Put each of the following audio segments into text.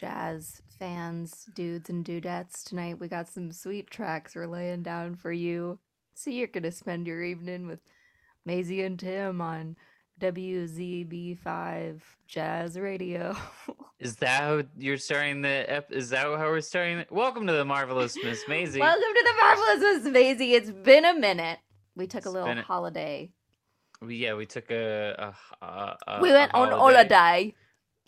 jazz fans, dudes and dudettes. Tonight we got some sweet tracks we're laying down for you. So you're gonna spend your evening with Maisie and Tim on WZB5 Jazz Radio. Is that how you're starting the ep- is that how we're starting the- welcome to the marvelous miss maisie Welcome to the marvelous Miss Maisie. It's been a minute. We took a little a- holiday. We- yeah we took a, a, a, we went on holiday. holiday.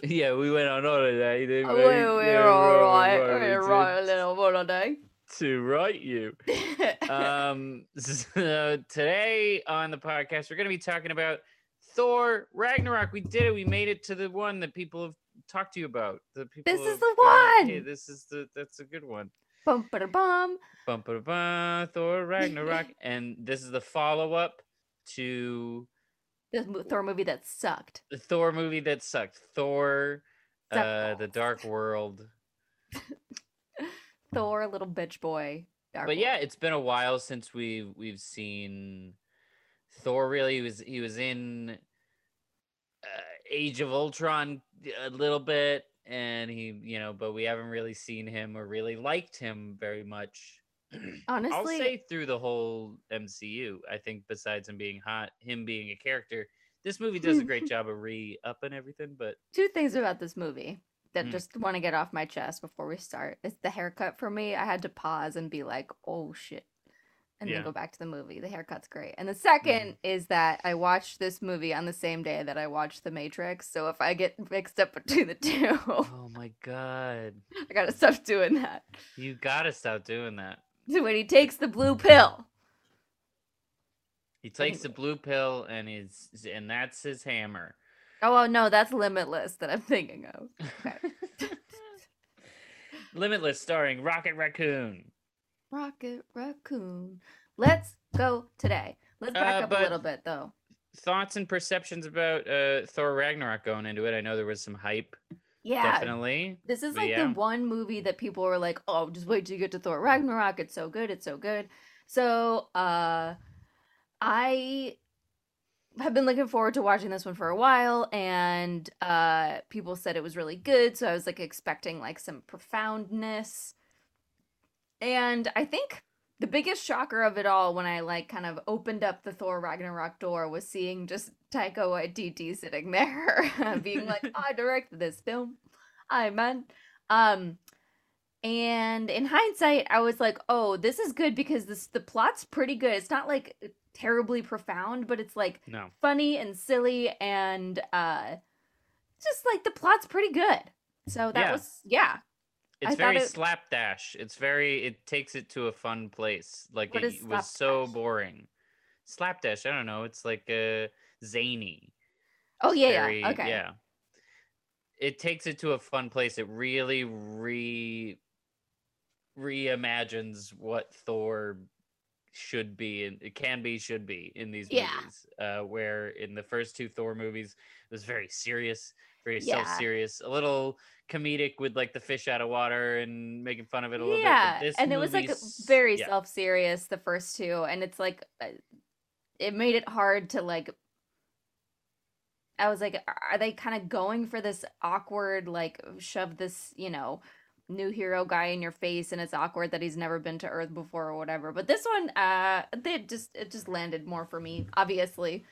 Yeah we went on holiday didn't We we? were alright. We we were right a little holiday. to write you um so today on the podcast we're going to be talking about thor ragnarok we did it we made it to the one that people have talked to you about the people This is the gone, "Hey, one!" this is the that's a good one bum ba bum. bum ba bum Thor Ragnarok, and this is the follow up to Mo- Thor movie that sucked. the Thor movie that sucked. Thor, uh, the. Dark World. Thor, little bitch boy. Dark But yeah, World. it's been a while since we've we've seen Thor. Really, he was he was in uh, Age of Ultron a little bit, and he you know, but we haven't really seen him or really liked him very much. I'll say through the whole MCU, I think besides him being hot, him being a character, this movie does a great job of re upping everything. But two things about this movie that Mm. just want to get off my chest before we start. It's the haircut for me. I had to pause and be like, "Oh shit." And Yeah. then go back to the movie. The haircut's great. And the 2nd is that I watched this movie on the same day that I watched The Matrix. So if I get mixed up between the two, oh my god, I gotta stop doing that. you gotta stop doing that. When he takes the blue pill, He takes the blue pill and he's and that's his hammer. oh well, no, that's Limitless that I'm thinking of. Okay. Limitless, starring Rocket Raccoon. Rocket Raccoon. Let's go today. Let's back Uh, up a little bit though. Thoughts and perceptions about uh, Thor Ragnarok going into it? I know there was some hype, Yeah, definitely. This is But like yeah. the one movie that people were like, "Oh, just wait till you get to Thor Ragnarok. It's so good. It's so good." So, uh I have been looking forward to watching this one for a while and uh people said it was really good, so I was like expecting like some profoundness. And I think the biggest shocker of it all when I like kind of opened up the Thor Ragnarok door was seeing just Taika Waititi sitting there being like, I directed this film. I man. Um and in hindsight, I was like, oh, this is good because this the plot's pretty good. It's not like terribly profound, but it's like No. funny and silly and uh just like the plot's pretty good. So that Yeah. was yeah. It's I very it- slapdash. It's very. It takes it to a fun place. Like What it was so boring. Slapdash. I don't know. It's like a zany. Oh yeah, very- yeah. Okay. Yeah. It takes it to a fun place. It really re reimagines what Thor should be and it can be should be in these Yeah. movies. Uh, where in the first two Thor movies it was very serious, very Yeah. self-serious, a little comedic with like the fish out of water and making fun of it a little yeah, bit. this and it was like very yeah. self-serious the first two, and it's like uh, it made it hard to like. I was like, are they kind of going for this awkward, like, shove this, you know, new hero guy in your face, and it's awkward that he's never been to Earth before or whatever. But this one, uh, they just it just landed more for me, obviously.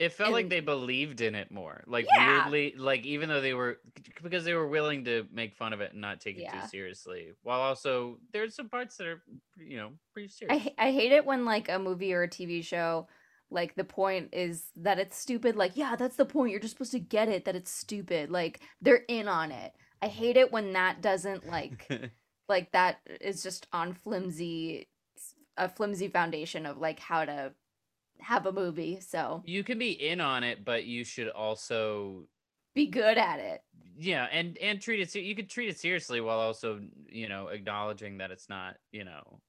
It felt like they believed in it more. Like Yeah. weirdly, like even though they were because they were willing to make fun of it and not take it Yeah. too seriously, while also there's some parts that are you know pretty serious. I I hate it when like a movie or a TV show like the point is that it's stupid like yeah that's the point you're just supposed to get it that it's stupid like they're in on it I hate it when that doesn't like like that is just on flimsy a flimsy foundation of like how to have a movie so you can be in on it, but you should also be good at it yeah and and treat it. You could treat it seriously while also you know acknowledging that it's not you know.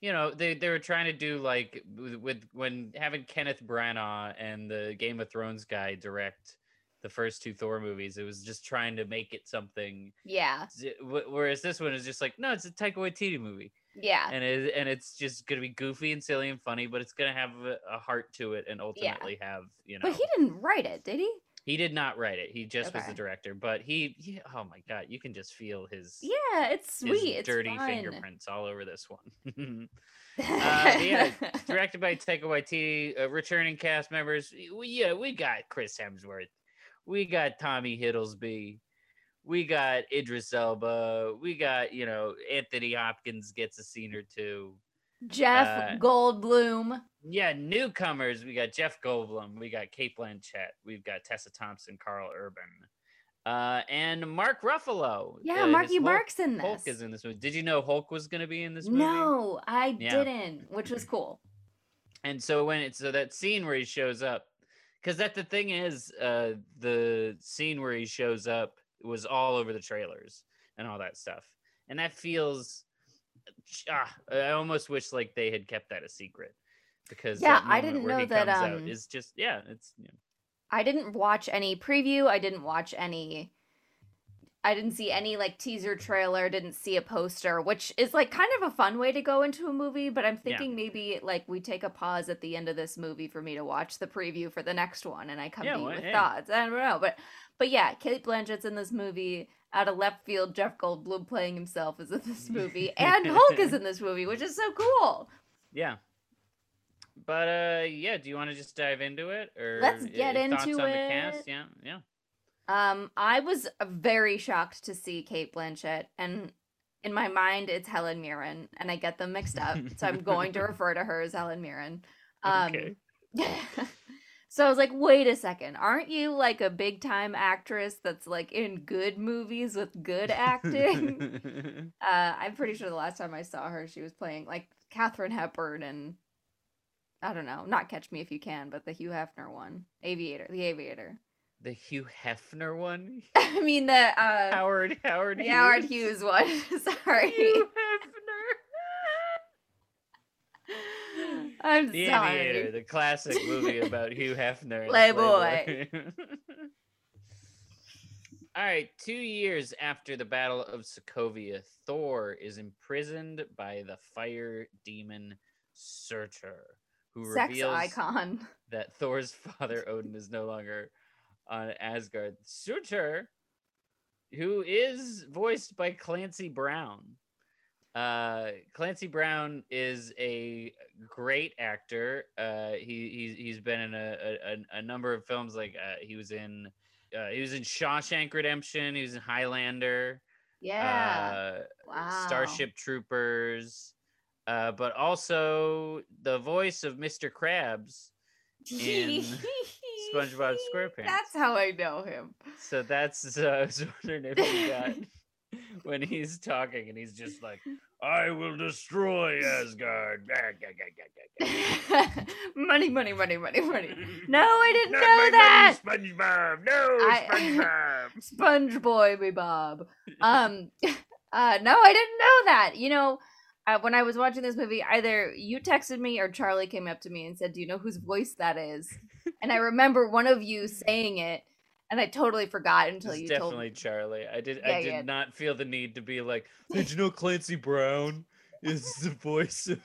You know they, they were trying to do like with, with when having Kenneth Branagh and the Game of Thrones guy direct the first two Thor movies. It was just trying to make it something yeah Whereas this one is just like, no, it's a Taika Waititi movie, yeah and it, and it's just gonna be goofy and silly and funny, but it's gonna have a, a heart to it and ultimately have you know. but he didn't write it did he He did not write it. He just was the director, but he, he oh my god, you can just feel his Yeah, it's sweet. It's dirty fun. fingerprints all over this one. Uh, yeah, directed by Taika Waititi, uh, returning cast members. We, yeah, we got Chris Hemsworth, we got Tommy Hiddlesby, we got Idris Elba, we got you know Anthony Hopkins gets a scene or two. Jeff uh, Goldblum. Yeah, newcomers. We got Jeff Goldblum, we got Cate Blanchett, we've got Tessa Thompson, Karl Urban, uh, and Mark Ruffalo. Yeah, Uh, Marky Hulk- Mark's in this. Hulk is in this movie. Did you know Hulk was going to be in this movie? No, I Yeah. didn't, which was cool. And so when it's so that scene where he shows up, because that the thing is, uh, the scene where he shows up was all over the trailers and all that stuff, and that feels. Ah, I almost wish like they had kept that a secret, because Yeah, I didn't know that, um, is just yeah, it's you know, I didn't watch any preview. I didn't watch any. I didn't see any like teaser trailer. Didn't see a poster, which is like kind of a fun way to go into a movie. But I'm Yeah. thinking maybe like we take a pause at the end of this movie for me to watch the preview for the next one, and I come Yeah, to you well, with hey. thoughts. I don't know, but but yeah, Cate Blanchett's in this movie. Out of left field, Jeff Goldblum playing himself is in this movie, and Hulk is in this movie, which is so cool. yeah. But uh, yeah. Do you want to just dive into it, or Let's get into on the cast? it. Yeah, yeah. Um, I was very shocked to see Cate Blanchett, and in my mind, it's Helen Mirren, and I get them mixed up, so I'm going to refer to her as Helen Mirren. Um, Okay. so I was like, wait a second, aren't you like a big time actress that's like in good movies with good acting? uh, I'm pretty sure the last time I saw her, she was playing like Katharine Hepburn and I don't know, not Catch Me If You Can, but the Hugh Hefner one, Aviator, the Aviator. the Hugh Hefner one. I mean the uh Howard Howard Hughes. Howard Hughes one. Sorry. Hugh I'm The sorry. Aviator, the classic movie about Hugh Hefner. and Playboy. Playboy. All right, two years after the Battle of Sokovia, Thor is imprisoned by the fire demon Surtur, who Sex reveals icon. that Thor's father Odin is no longer on Asgard. Surtur, who is voiced by Clancy Brown. Uh, Clancy Brown is a great actor. Uh, he he's, he's been in a, a, a number of films. Like uh, he was in uh, he was in Shawshank Redemption. He was in Highlander. Yeah. Uh, wow. Starship Troopers. Uh, but also the voice of Mr. Krabs in SpongeBob SquarePants. That's how I know him. So that's I was wondering if you got when he's talking and he's just like, "I will destroy Asgard." money, money, money, money, money. No, I didn't Not know my money, that. SpongeBob. No, I- SpongeBob. Sponge boy, me Bob. Um, uh, no, I didn't know that. You know, uh, when I was watching this movie, either you texted me or Charlie came up to me and said, "Do you know whose voice that is?" And I remember one of you saying it, and I totally forgot until It's you definitely told me. Charlie. I did. Yeah, I did yeah. not feel the need to be like, "Did you know Clancy Brown is the voice of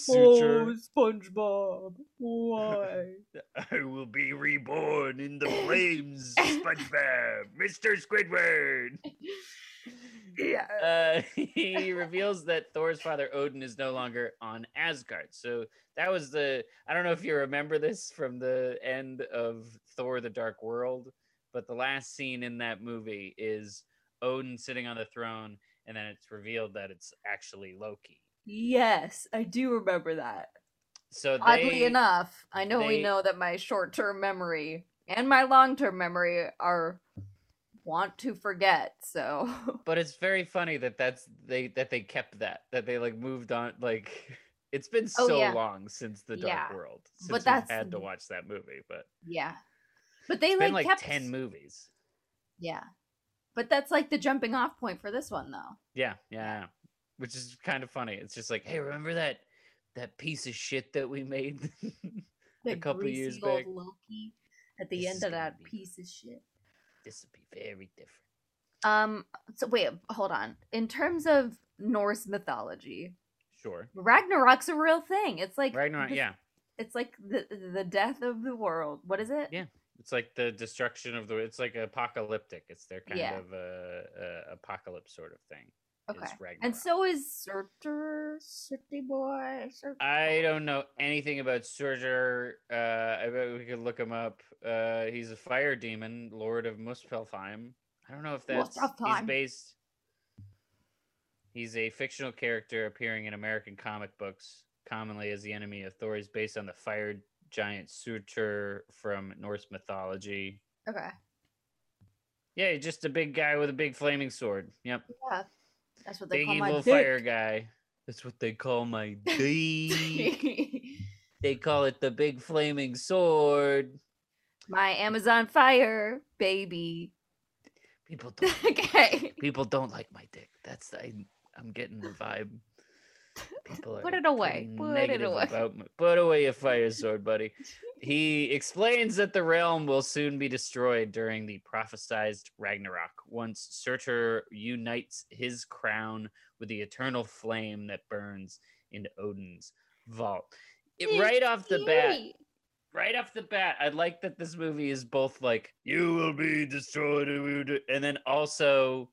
Surtur? Oh, SpongeBob, why? I will be reborn in the flames, SpongeBob, Mr. Squidward." yeah. uh, he reveals that Thor's father Odin is no longer on Asgard. So that was the I don't know if you remember this from the end of Thor the Dark World, but the last scene in that movie is Odin sitting on the throne and then it's revealed that it's actually Loki. Yes, I do remember that. So Oddly enough, I know we know that my short-term memory and my long-term memory are want to forget. So but it's very funny that that's they that they kept that that they like moved on like it's been Oh, so yeah. long since the Dark Yeah. World since But that's- had to watch that movie, but yeah, but they like, like kept 10 movies. Yeah, but that's like the jumping off point for this one, though. Yeah, yeah. Which is kind of funny. It's just like, hey, remember that that piece of shit that we made? That couple years back. Loki at the This end of that be- piece of shit. this would be very different. Um. So wait, hold on. In terms of Norse mythology, Sure. Ragnarok's a real thing. It's like Ragnarok, the- yeah. It's like the the death of the world. What is it? Yeah. It's like the destruction of the. It's like apocalyptic. It's their kind Yeah. of uh, uh, apocalypse sort of thing. Okay. And so is Surtur, City Boy. Surtur. I don't know anything about Surtur. Uh, I bet we could look him up. Uh, he's a fire demon, Lord of Muspelheim. I don't know if that's he's based. He's a fictional character appearing in American comic books, commonly as the enemy of Thor. He's based on the fire giant Surtur from Norse mythology. Okay. Yeah, just a big guy with a big flaming sword. Yep, Yeah. That's what they big call my evil dick. fire guy. That's what they call my dick. they call it the big flaming sword. my Amazon Fire baby. People don't. okay. people don't like my dick. That's I. I'm getting the vibe. Put it away. Put it away. Put away your fire sword, buddy. He explains that the realm will soon be destroyed during the prophesized Ragnarok once Surtur unites his crown with the eternal flame that burns in Odin's vault. It, right off the bat, right off the bat, I like that this movie is both like you will be destroyed, and we will do-" and then also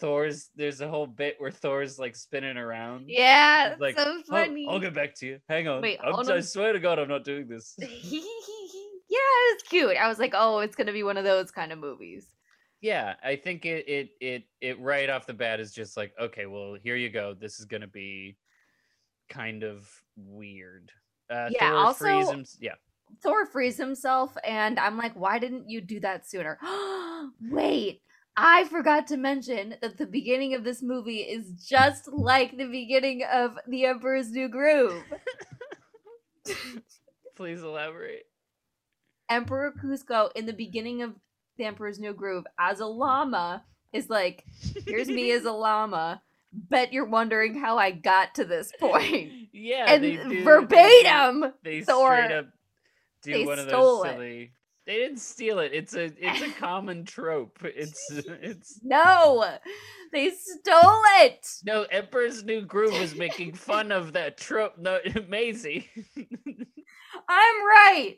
Thor's. There's a whole bit where Thor's like spinning around. Yeah, It's like, so "Oh, funny. I'll get back to you. Hang on. Wait, I'm, I swear to God, I'm not doing this. yeah, it's cute. I was like, oh, it's gonna be one of those kind of movies. yeah, I think it it it it right off the bat is just like, okay, well, here you go. This is gonna be kind of weird. Uh, Yeah, Thor frees also- him. Yeah, Thor frees himself, and I'm like, why didn't you do that sooner? Wait, I forgot to mention that the beginning of this movie is just like the beginning of The Emperor's New Groove. please elaborate. Emperor Kuzco in the beginning of The Emperor's New Groove as a llama is like, here's me as a llama. Bet you're wondering how I got to this point. yeah, and they do- they verbatim, They Thor- straight up do they one of stole those it. They didn't steal it. It's a it's a common trope. It's it's no, they stole it. no Emperor's New Groove was making fun of that trope. No, Maisie. I'm right.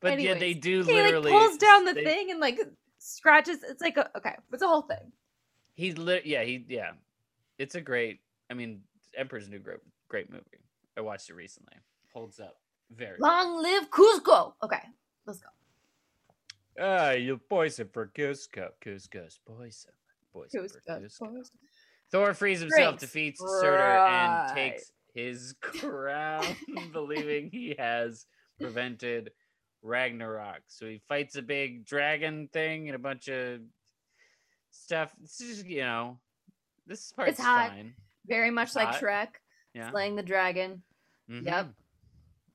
but yeah, they do He literally like pulls down the they- thing and like scratches. It's like a, okay, it's a whole thing. He lit. Yeah, he yeah. It's a great. I mean, Emperor's New Groove, great movie. I watched it recently. Holds up very. Long live Kuzco. Okay, let's go. Ah, you poison for Kuzco, Kuzco's poison, poison for Kuzco. Kuzco. Thor frees himself, Drinks. defeats Surtur, and Right. takes his crown, believing he has prevented Ragnarok. So he fights a big dragon thing and a bunch of stuff. It's just, you know, this part's hot. fine. Very much like hot. Shrek Yeah. slaying the dragon. Mhm. Yep.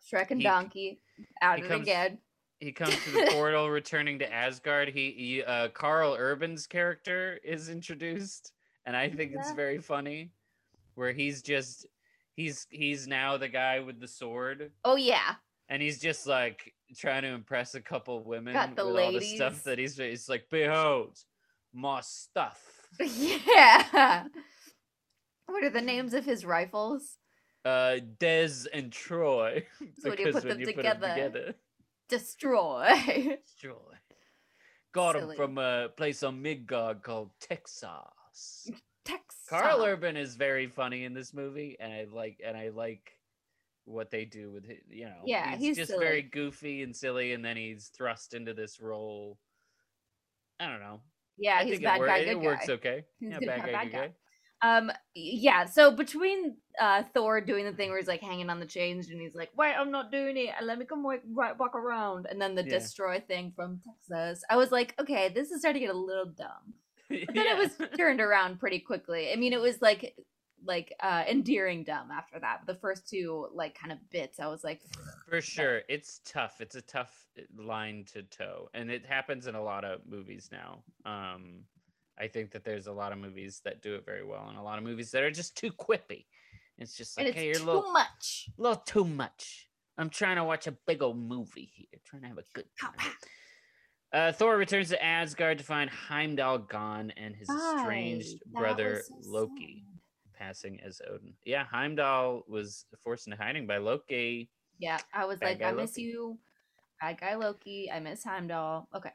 Shrek and He- Donkey out comes- again. He comes to the portal, returning to Asgard. He, he uh, Karl Urban's character is introduced, and I think it's very funny, where he's just he's he's now the guy with the sword, Oh yeah, and he's just like trying to impress a couple women Got the with all the stuff that he's he's like, behold, my stuff. yeah. What are the names of his rifles? Uh, Des and Troy. So when you put them put 'em together- together, Destroy. Troy. Got him Silly. from a place on Midgard called Texas. Texas. Karl Urban is very funny in this movie, and I like and I like what they do with it. You know, Yeah, he's just silly. very goofy and silly, and then he's thrust into this role. I don't know. Yeah, I he's think bad it, wor- guy, it good works guy. okay. He's yeah, bad guy, bad good guy. guy. Um, yeah. So between uh Thor doing the thing where he's like hanging on the chains and he's like, "Wait, I'm not doing it. and Let me come right, right back around," and then the Yeah. destroy thing from Texas. I was like, okay, this is starting to get a little dumb. But then it was turned around pretty quickly. I mean, it was like like uh endearing dumb after that. The first two like kind of bits, I was like, For sure, it's tough. It's a tough uh, line to toe, and it happens in a lot of movies now. Um, I think that there's a lot of movies that do it very well, and a lot of movies that are just too quippy. It's just like, and hey, you're too a little, much. a little too much. I'm trying to watch a big old movie here, trying to have a good time. Uh, Thor returns to Asgard to find Heimdall gone and his estranged Bye. Brother so Loki sad. passing as Odin. Yeah, Heimdall was forced into hiding by Loki. Yeah, I was Bad like, I miss you. Bad guy Loki. I miss Heimdall. Okay.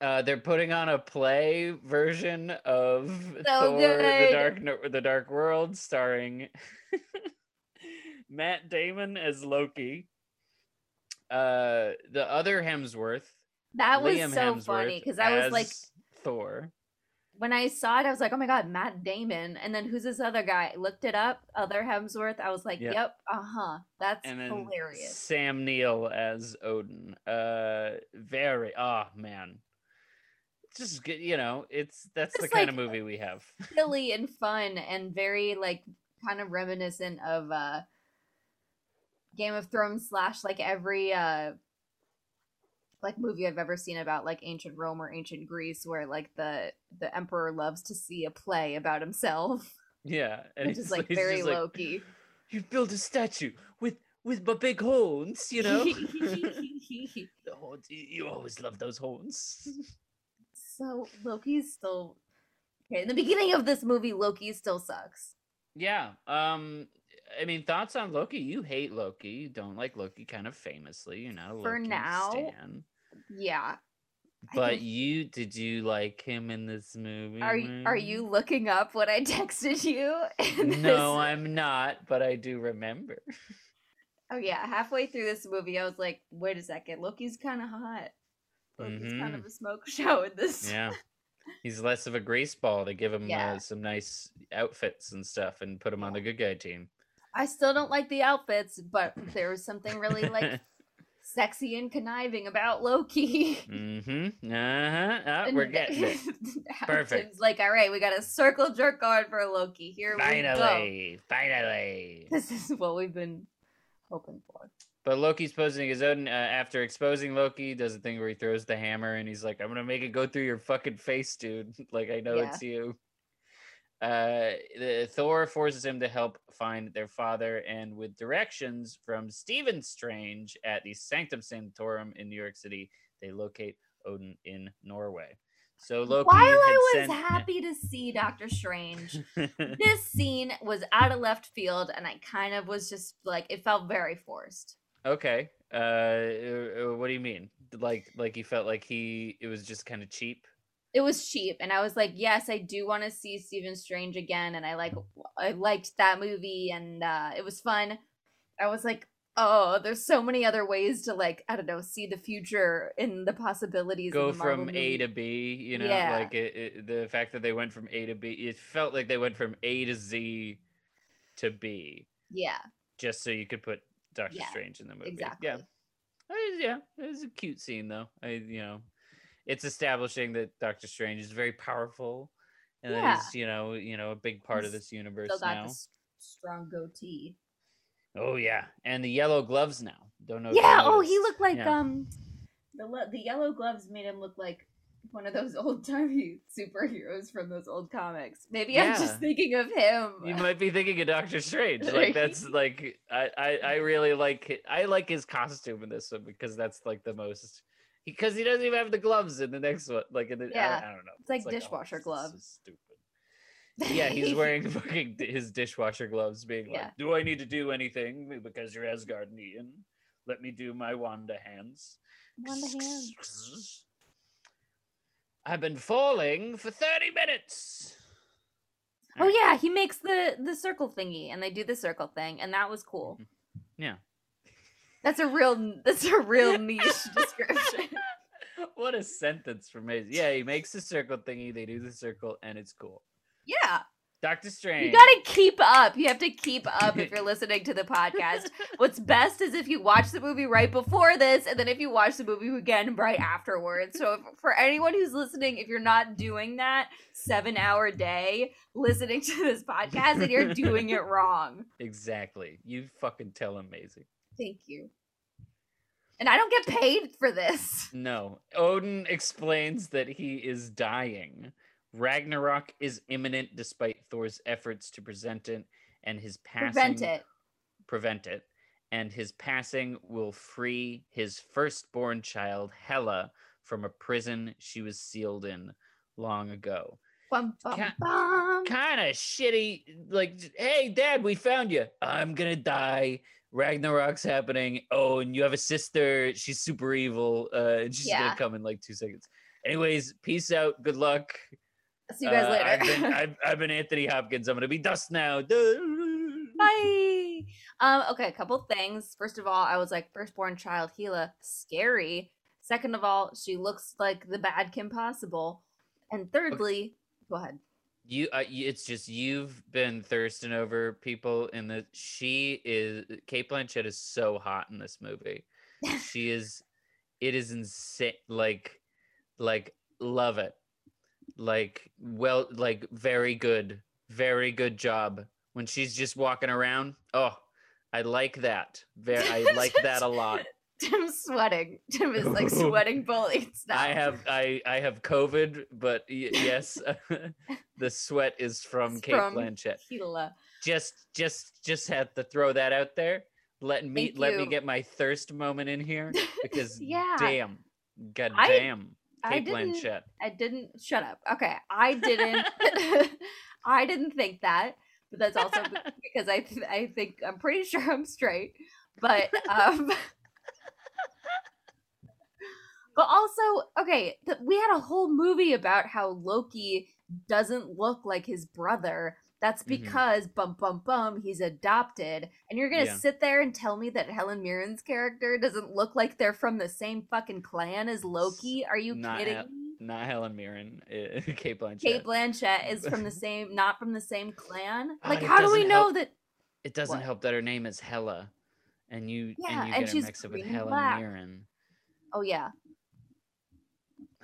Uh, they're putting on a play version of So Thor: The. Dark The Dark World, starring Matt Damon as Loki. Uh, the other Hemsworth, That was Liam so Hemsworth, funny because I was like, Thor. when I saw it, I was like, oh my god, Matt Damon. And then who's this other guy? I looked it up, other Hemsworth. I was like, Yeah. yep, uh huh. That's and hilarious. Sam Neill as Odin. Uh, very. Oh man, just good. You know, it's that's the kind like, of movie we have. Silly and fun and very like kind of reminiscent of uh Game of Thrones slash like every uh like movie I've ever seen about like ancient Rome or ancient Greece where like the the emperor loves to see a play about himself. Yeah, and Which he's is like very like, Loki. You built a statue with with my big horns, you know. the horns. You always love those horns. So Loki's still okay. In the beginning of this movie, Loki still sucks. yeah. Um. I mean, thoughts on Loki? You hate Loki. You don't like Loki, kind of famously. You're not a For Loki now, stan. Yeah. But think- you did you like him in this movie? Are y- are you looking up what I texted you? this- No, I'm not, but I do remember. Oh yeah, halfway through this movie, I was like, "Wait a second, Loki's kind of hot. Loki's kind of a smoke show in this." Mm-hmm. Yeah. He's less of a grease ball. They give him Yeah. uh, some nice outfits and stuff and put him on the good guy team. I still don't like the outfits, but there was something really like sexy and conniving about Loki. mm-hmm. Uh-huh. Ah, we're getting it. Perfect. Tim's like, "All right, we got a circle jerk going for Loki. Here we go. Finally. Finally. This is what we've been hoping for." But Loki's posing his own uh, after exposing Loki, does a thing where he throws the hammer and he's like, I'm gonna make it go through your fucking face, dude. like I know Yeah. it's you. Uh the, Thor forces him to help find their father, and with directions from Stephen Strange at the Sanctum Sanctorum in New York City, they locate Odin in Norway. So Loki While I was sent- happy to see Doctor Strange, this scene was out of left field, and I kind of was just like, it felt very forced. Okay. Uh, uh, what do you mean? Like, like he felt like he it was just kind of cheap. It was cheap, and I was like, yes, I do want to see Stephen Strange again, and I like, I liked that movie, and uh, it was fun. I was like, oh, there's so many other ways to like, I don't know, see the future in the possibilities. go of the from A to B, you know, Yeah. like it, it, the fact that they went from A to B, it felt like they went from A to Z to B, yeah, just so you could put Doctor Yeah, Strange in the movie. exactly. Yeah, yeah, it was a cute scene though. I, you know, it's establishing that Doctor Strange is very powerful, and Yeah. that he's, you know, you know, a big part of this universe now. this strong goatee. Oh yeah, and the yellow gloves now. Don't know. Yeah. Oh, he looked like Yeah. um, the the yellow gloves made him look like one of those old timey superheroes from those old comics. Maybe I'm just thinking of him. You might be thinking of Doctor Strange. Like that's like I, I I really like I like his costume in this one because that's like the most because he doesn't even have the gloves in the next one. Like in the Yeah. I, I don't know. It's like oh, dishwasher is gloves. stupid. Yeah, he's wearing fucking his dishwasher gloves, being Yeah. like, "Do I need to do anything because you're Asgardian? Let me do my Wanda hands." Wanda hands. I've been falling for thirty minutes. Oh yeah, he makes the the circle thingy, and they do the circle thing, and that was cool. Mm-hmm. Yeah. That's a real that's a real niche description. what a sentence from Maze. Yeah, he makes the circle thingy, they do the circle, and it's cool. Yeah, Doctor Strange. you gotta keep up. You have to keep up if you're listening to the podcast. What's best is if you watch the movie right before this, and then if you watch the movie again right afterwards. So, if, for anyone who's listening, if you're not doing that seven hour day listening to this podcast, then you're doing it wrong. Exactly. You fucking tell amazing. Thank you. And I don't get paid for this. No. Odin explains that he is dying. Ragnarok is imminent despite Thor's efforts to present it and his passing Prevent it. prevent it. And his passing will free his firstborn child, Hela, from a prison she was sealed in long ago. Bum, bum, kind of shitty. Like, hey, Dad, we found you. I'm gonna die. Ragnarok's happening. Oh, and you have a sister. She's super evil. Uh, and she's Yeah. gonna come in like two seconds. Anyways, peace out. Good luck. See you guys Uh, later. I've been, I've, I've been Anthony Hopkins. I'm gonna be dust now. Bye. Um, okay, a couple things. First of all, I was like, firstborn child Hela, scary. Second of all, she looks like the bad Kim Possible. And thirdly, go ahead. You, uh, it's just you've been thirsting over people in the. She is Cate Blanchett is so hot in this movie. she is, it is insane. Like, like love it. Like well, like very good, very good job. When she's just walking around, oh, I like that. Very, I like that a lot. Tim's sweating. Tim is like sweating bully. Stop. I have I I have COVID, but y- yes, the sweat is from Cate from Blanchett. Hela. Just just just had to throw that out there. Let me Thank let me get my thirst moment in here because Yeah. damn, god I- damn, I didn't- Blanchett. I didn't shut up. Okay. I didn't I didn't think that, but that's also because I th- I think I'm pretty sure I'm straight. But um But also, okay, th- we had a whole movie about how Loki doesn't look like his brother. That's Mhm. because bum bum bum he's adopted. And you're going to Yeah. sit there and tell me that Helen Mirren's character doesn't look like they're from the same fucking clan as Loki? Are you Not kidding me? Not Helen Mirren, uh, Cate Blanchett. Cate Blanchett is from the same, not from the same clan. Ah, Like, how do we know help. that? it doesn't what? help that her name is Hella, and you Yeah, and you and get her she's mixed up with and Helen. Mirren. Oh yeah,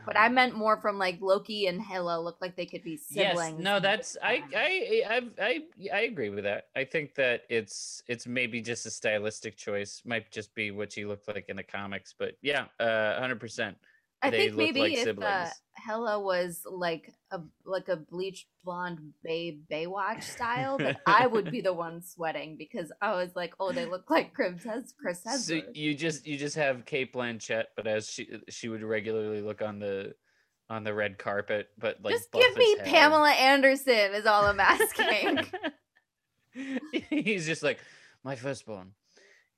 but. I meant more from like Loki and Hela look like they could be siblings. yes no that's i i i i i agree with that i think that it's it's maybe just a stylistic choice might just be what she looked like in the comics but yeah uh 100% I they think maybe like if uh. Hela was like a like a bleached blonde Bay Baywatch style, that I would be the one sweating because I was like, oh, they look like Chris Hes- Chris so you just you just have cate blanchett but as she she would regularly look on the on the red carpet but like Just give me hell. Pamela Anderson is all I'm asking. he's just like my firstborn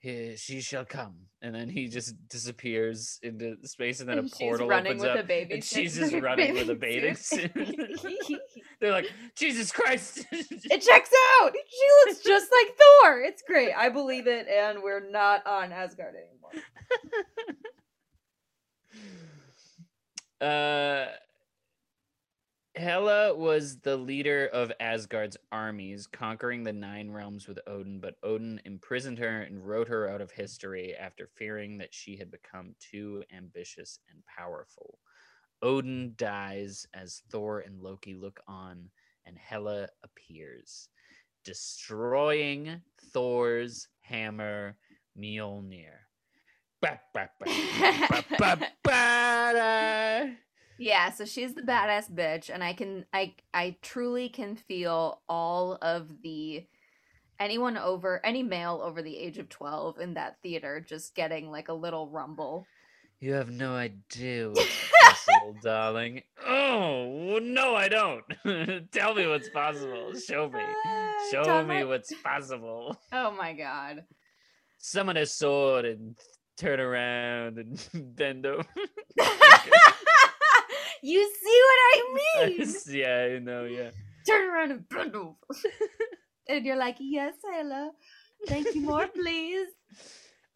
he, she shall come and then he just disappears into space and then And a she's portal running opens with up a baby and suit- she's just running with a bathing suit they're like jesus christ it checks out. She looks just like Thor. It's great. I believe it, and we're not on Asgard anymore. uh Hela was the leader of Asgard's armies, conquering the nine realms with Odin, but Odin imprisoned her and wrote her out of history after fearing that she had become too ambitious and powerful. Odin dies as Thor and Loki look on, and Hela appears, destroying Thor's hammer Mjolnir. Ba, ba, ba. Yeah, so she's the badass bitch, and I can I I truly can feel all of the anyone over any male over the age of twelve in that theater just getting like a little rumble. You have no idea what's possible, darling. Oh, no, I don't. Tell me what's possible. Show me. Show Tom, me I- what's possible. Oh my god. Summon a sword and turn around and bend over. You see what I mean? yeah, I know, yeah. Turn around and bend over. and you're like, yes, Ella. Thank you more, please.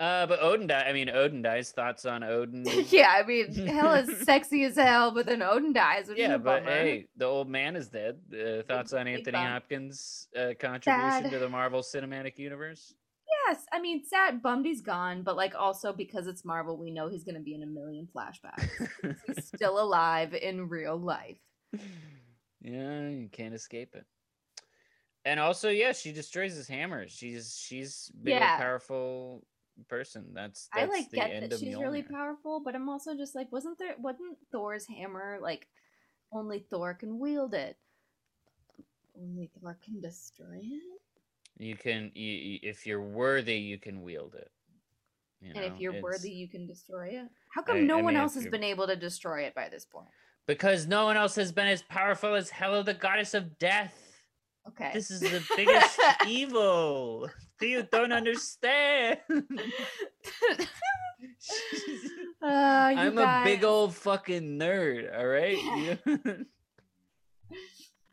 Uh, but Odin died. I mean, Odin dies. Thoughts on Odin? yeah, I mean, hell is sexy as hell, but then Odin dies, which is yeah, but bummer. hey, the old man is dead. Uh, thoughts on Big Anthony bump. Hopkins' uh, contribution to the Marvel Cinematic Universe? Yes, I mean, sad, he's gone, but like also because it's Marvel, we know he's gonna be in a million flashbacks. he's still alive in real life. yeah, you can't escape it. And also, yeah, she destroys his hammer. She's she's big Yeah. powerful person. That's, I like get that she's really powerful, but I'm also just like, wasn't there wasn't Thor's hammer like only Thor can wield it? Only Thor can destroy it. You can, you, if you're worthy, you can wield it. You and if you're worthy, you can destroy it. How come I- no I one mean, else has you're- been able to destroy it by this point? Because no one else has been as powerful as Hela, the goddess of death. Okay. This is the biggest evil. You don't understand. Uh, I'm a big old fucking nerd, all right?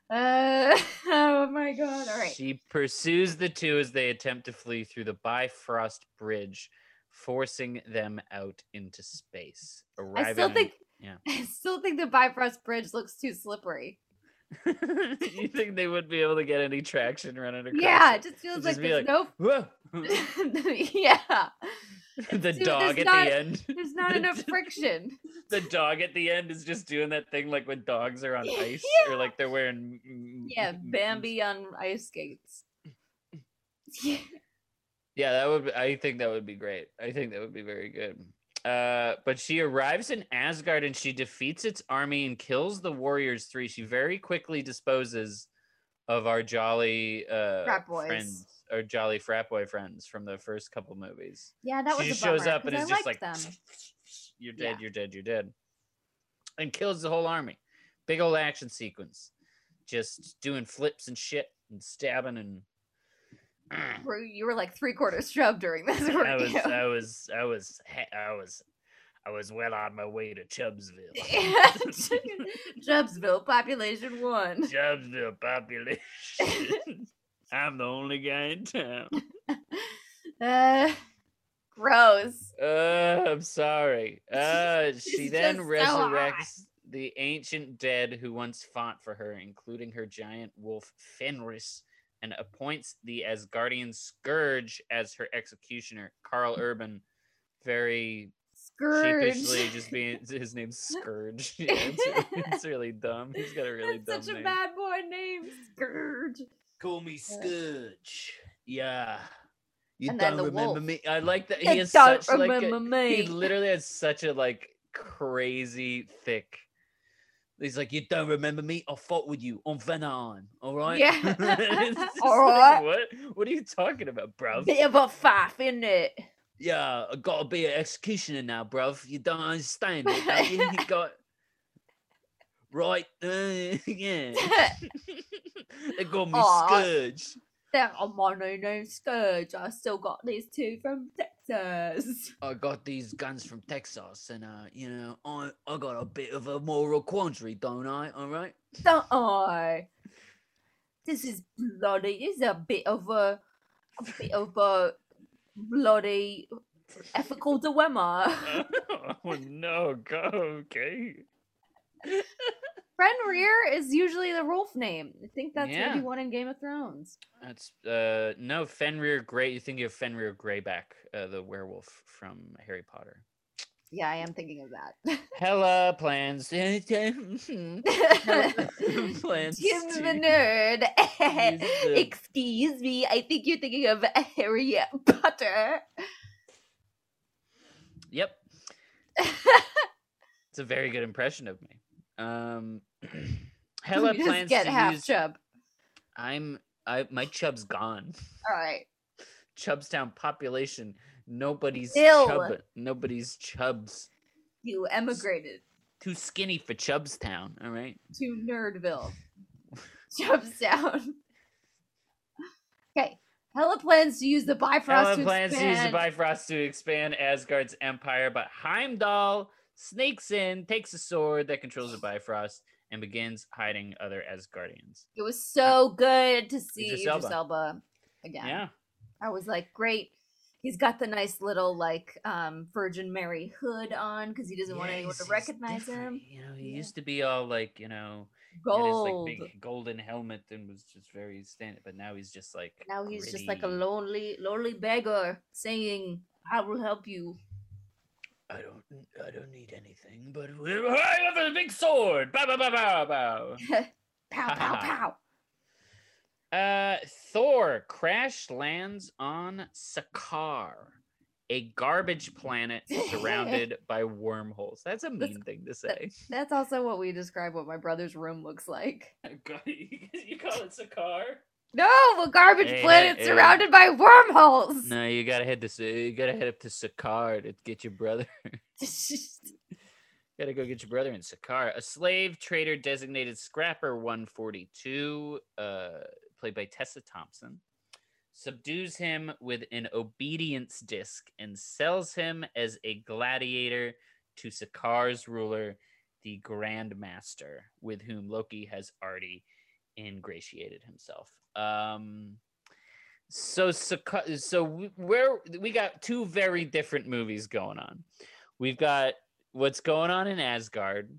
Uh, oh my god! All right. She pursues the two as they attempt to flee through the Bifrost Bridge, forcing them out into space. Arriving, I still think. yeah. I still think the Bifrost Bridge looks too slippery. you think they would be able to get any traction running across? Yeah, it? it just feels It'd like just there's like, no. Whoa! yeah, the Dude, dog at not- the end. there's not enough friction. the dog at the end is just doing that thing like when dogs are on ice or like they're wearing Yeah, Bambi on ice skates. Yeah. Yeah, that would. Be, I think that would be great. I think that would be very good. Uh, but she arrives in Asgard and she defeats its army and kills the warriors three. She very quickly disposes of our jolly uh Frat boys. friends, our jolly frat boy friends from the first couple movies. Yeah, that was she a shows bummer, up and is just like, them. "You're dead, Yeah. you're dead, you're dead," and kills the whole army. Big old action sequence, just doing flips and shit and stabbing and. You were like three quarters shoved during this. I was. I was, I was, I was, I was well on my way to Chubbsville. Chubbsville, population one. Chubbsville population. I'm the only guy in town. Uh, gross. Uh, I'm sorry. Uh, she then just so resurrects the ancient dead who once fought for her, including her giant wolf Fenris, and appoints the Asgardian Scourge as her executioner. Karl Urban, very Scourge. sheepishly just being his name's Scourge. Yeah, it's, really, it's really dumb. He's got a really dumb That's such a name. bad boy name. Scourge. Call me Scourge. Yeah. You And don't the remember wolf. me. I like that he You has don't such like remember a, me. he literally has such a like crazy thick. He's like, you don't remember me? I fought with you on Venon, all right? Yeah. It's just All like, right. what? What are you talking about, bruv? Bit of a faff, isn't it? Yeah, I gotta be an executioner now, bruv. You don't understand it, don't you? You got right, uh, yeah. They call me Aw. Scourge. Yeah, my new name's Scourge. I still got these two from Texas. I got these guns from Texas, and uh, you know, I I got a bit of a moral quandary, don't I? All right. Don't I? This is bloody. This is a bit of a, a bit of a bloody ethical dilemma. oh no, go okay. Fenrir is usually the wolf name. I think that's Yeah. maybe one in Game of Thrones. That's uh no Fenrir Grey. You think you of Fenrir Greyback, uh, the werewolf from Harry Potter. Yeah, I am thinking of that. Hela plans. plans. Tim to the nerd. the- Excuse me, I think you're thinking of Harry Potter. Yep. It's a very good impression of me. Um, Hela You plans get to half use. chub. I'm. I my chub's gone. All right. Chubstown population. Nobody's Ill. chub. Nobody's chubs. You emigrated Too skinny for Chubstown. All right. to Nerdville. Chubs down. Okay. Hela plans to use the Bifrost Hela to plans to use the Bifrost to expand Asgard's empire, but Heimdall sneaks in, takes a sword that controls the Bifrost, and begins hiding other Asgardians. It was so good to see Idris Idris Elba. Again. Yeah. I was like, great. He's got the nice little like um Virgin Mary hood on because he doesn't want anyone to he's recognize different, him. You know, he Yeah. used to be all like, you know, had his, Gold. like big golden helmet and was just very standard, but now he's just like now he's just like a gritty. lonely, lonely beggar saying, "I will help you." I don't I don't need anything, but I have a big sword. Bow bow bow bow bow. pow pow pow. Uh, Thor crash lands on Sakaar, a garbage planet surrounded by wormholes. That's a That's- mean thing to say. That's also what we describe what my brother's room looks like. you call it Sakaar? No, a garbage Hey, planet hey, hey. surrounded by wormholes. No, you gotta head to you gotta head up to Sakaar to get your brother. Gotta go get your brother in Sakaar. A slave trader designated Scrapper 142, uh, played by Tessa Thompson, subdues him with an obedience disc and sells him as a gladiator to Sakaar's ruler, the Grand Master, with whom Loki has already ingratiated himself. Um, so Saka- so we- we're got two very different movies going on. We've got what's going on in Asgard,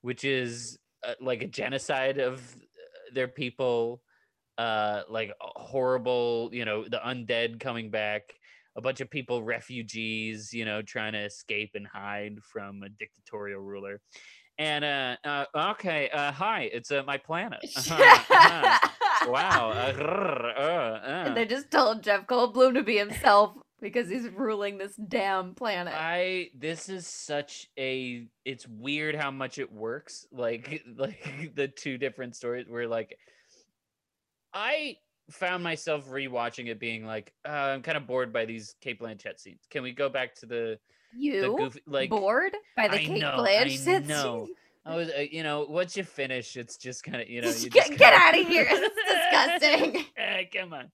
which is uh, like a genocide of uh, their people, uh, like horrible, you know, the undead coming back, a bunch of people, refugees, you know, trying to escape and hide from a dictatorial ruler. And uh, uh okay, uh, hi, it's uh, my planet. Uh-huh, uh-huh. Wow. Uh, uh, uh. And they just told Jeff Goldblum to be himself because he's ruling this damn planet. I this is such a it's weird how much it works. Like like the two different stories where like I found myself rewatching it being like uh, I'm kind of bored by these Cate Blanchett scenes. Can we go back to the you the goofy like bored by the I Cate know, Blanchett I know. I was uh, you know once you finish it's just kind of you know you get get out of here! It's disgusting. Eh, come on.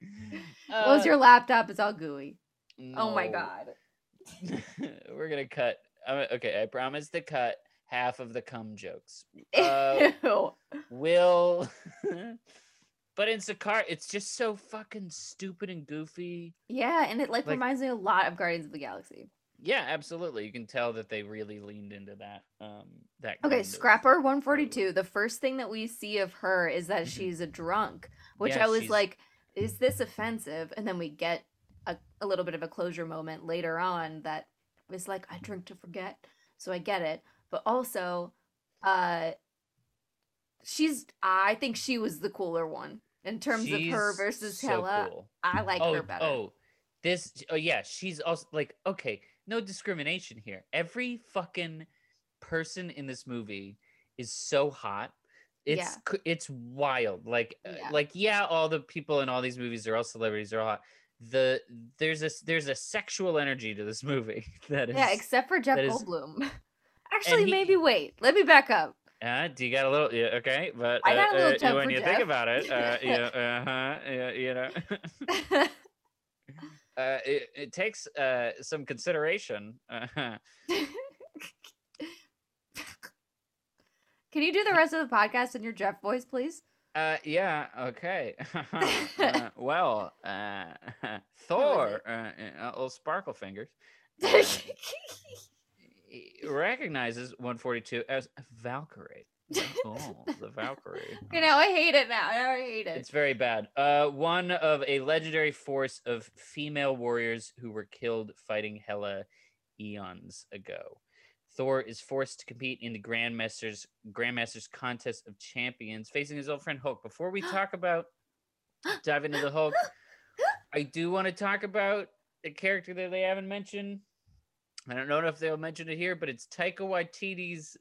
Close Uh, your laptop. It's all gooey. Oh my god. We're gonna cut. I'm, okay, I promise to cut half of the cum jokes. Uh, Ew. Will, but in Sakaar, it's just so fucking stupid and goofy. Yeah, and it like, like- reminds me a lot of Guardians of the Galaxy. Yeah, absolutely. You can tell that they really leaned into that. Um, that. Okay, Scrapper 142. The first thing that we see of her is that Mhm. she's a drunk, which Yeah, I was she's- like, is this offensive? And then we get a, a little bit of a closure moment later on that is like, I drink to forget. So I get it. But also, uh, she's, I think she was the cooler one in terms of her versus so Hela. cool. I like oh, her better. oh, this. Oh, yeah. She's also like okay. No discrimination here. Every fucking person in this movie is so hot. It's Yeah. it's wild. Like uh, Yeah. like yeah, all the people in all these movies are all celebrities. They're hot. The there's a there's a sexual energy to this movie that is. yeah, except for Jeff that is- Goldblum. Actually, he- maybe wait. Let me back up. uh, do you got a little? Yeah, okay, but I got a uh, little uh, when you Jeff. think about it, uh, yeah, uh-huh, yeah, you know, uh, it, it takes uh, some consideration. Can you do the rest of the podcast in your Jeff voice, please? Uh, yeah, okay. uh, well, uh, Thor, uh, uh, little sparkle fingers, uh, recognizes 142 as Valkyrie. Oh, the Valkyrie. you know, I hate it now. I hate it. It's very bad. Uh, one of a legendary force of female warriors who were killed fighting Hela eons ago. Thor is forced to compete in the Grandmasters Grandmasters contest of champions, facing his old friend Hulk. Before we talk about dive into the Hulk, I do want to talk about a character that they haven't mentioned. I don't know if they'll mention it here, but it's Taika Waititi's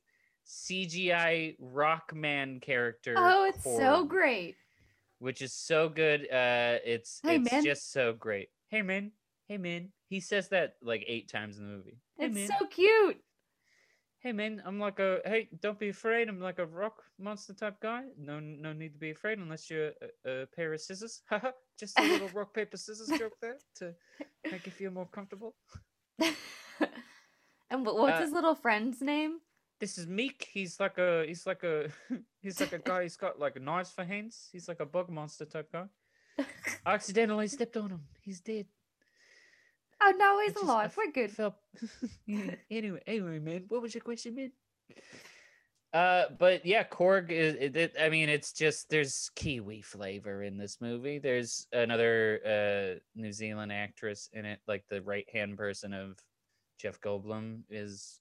CGI Rockman character. oh, it's so great. which is so good. Uh, it's Hey, it's man. just so great. Hey man, hey man. He says that like eight times in the movie. Hey It's man, so cute. hey man. I'm like a hey. Don't be afraid. I'm like a rock monster type guy. No, no need to be afraid unless you're a, a pair of scissors. Haha. just a little rock paper scissors joke there to make you feel more comfortable. and what's Uh, his little friend's name? This is Meek. He's like a he's like a he's like a guy. He's got like knives for hands. He's like a bug monster type guy. I accidentally stepped on him. He's dead. Oh no, he's just- alive. f- We're good. Felt... yeah. Anyway, anyway, man, what was your question, man? Uh, but yeah, Korg is. It, it- I mean, it's just there's Kiwi flavor in this movie. There's another uh New Zealand actress in it, like the right hand person of Jeff Goldblum is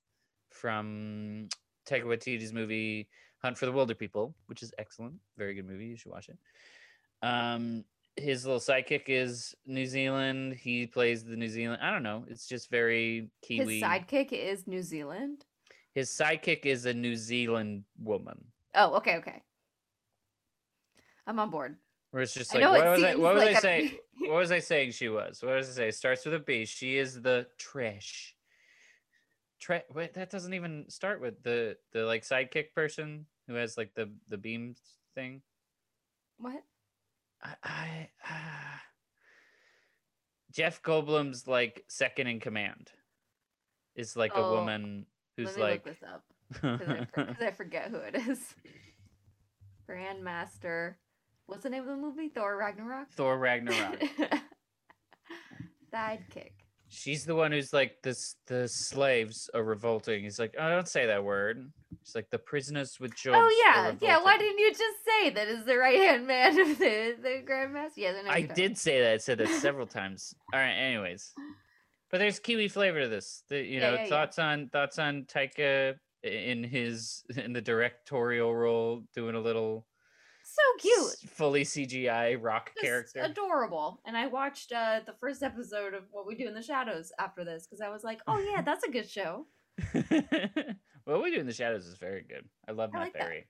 from Taika Waititi's movie Hunt for the Wilderpeople, which is excellent, very good movie. You should watch it. Um, his little sidekick is New Zealand. He plays the New Zealand. I don't know. It's just very Kiwi. His sidekick is New Zealand. His sidekick is a New Zealand woman. Oh, okay, okay. I'm on board. Where it's just like, what was I? What was like I saying? What was I saying? She was. What was I say? Starts with a B. She is the trash. Tre- wait, that doesn't even start with the the like sidekick person who has like the the beam thing. What? I, I uh, Jeff Goldblum's like second in command is like a Oh, woman who's Let me like look this up because I, I forget who it is. Grandmaster. What's the name of the movie? Thor Ragnarok. Thor Ragnarok. Sidekick. She's the one who's like this the slaves are revolting. He's like, oh, don't say that word. She's like the prisoners with jobs. Oh yeah, yeah. Why didn't you just say that is the right hand man of the the Grandmaster? Yeah, I. I did say that. I said that several times. All right. Anyways, but there's kiwi flavor to this. The, you Yeah, know, yeah, yeah. thoughts on thoughts on Taika in his in the directorial role, doing a little So cute. fully CGI rock Just character. adorable. And I watched uh, the first episode of What We Do in the Shadows after this because I was like, oh yeah, that's a good show. what we do in the shadows is very good. I love I Matt like that. Berry.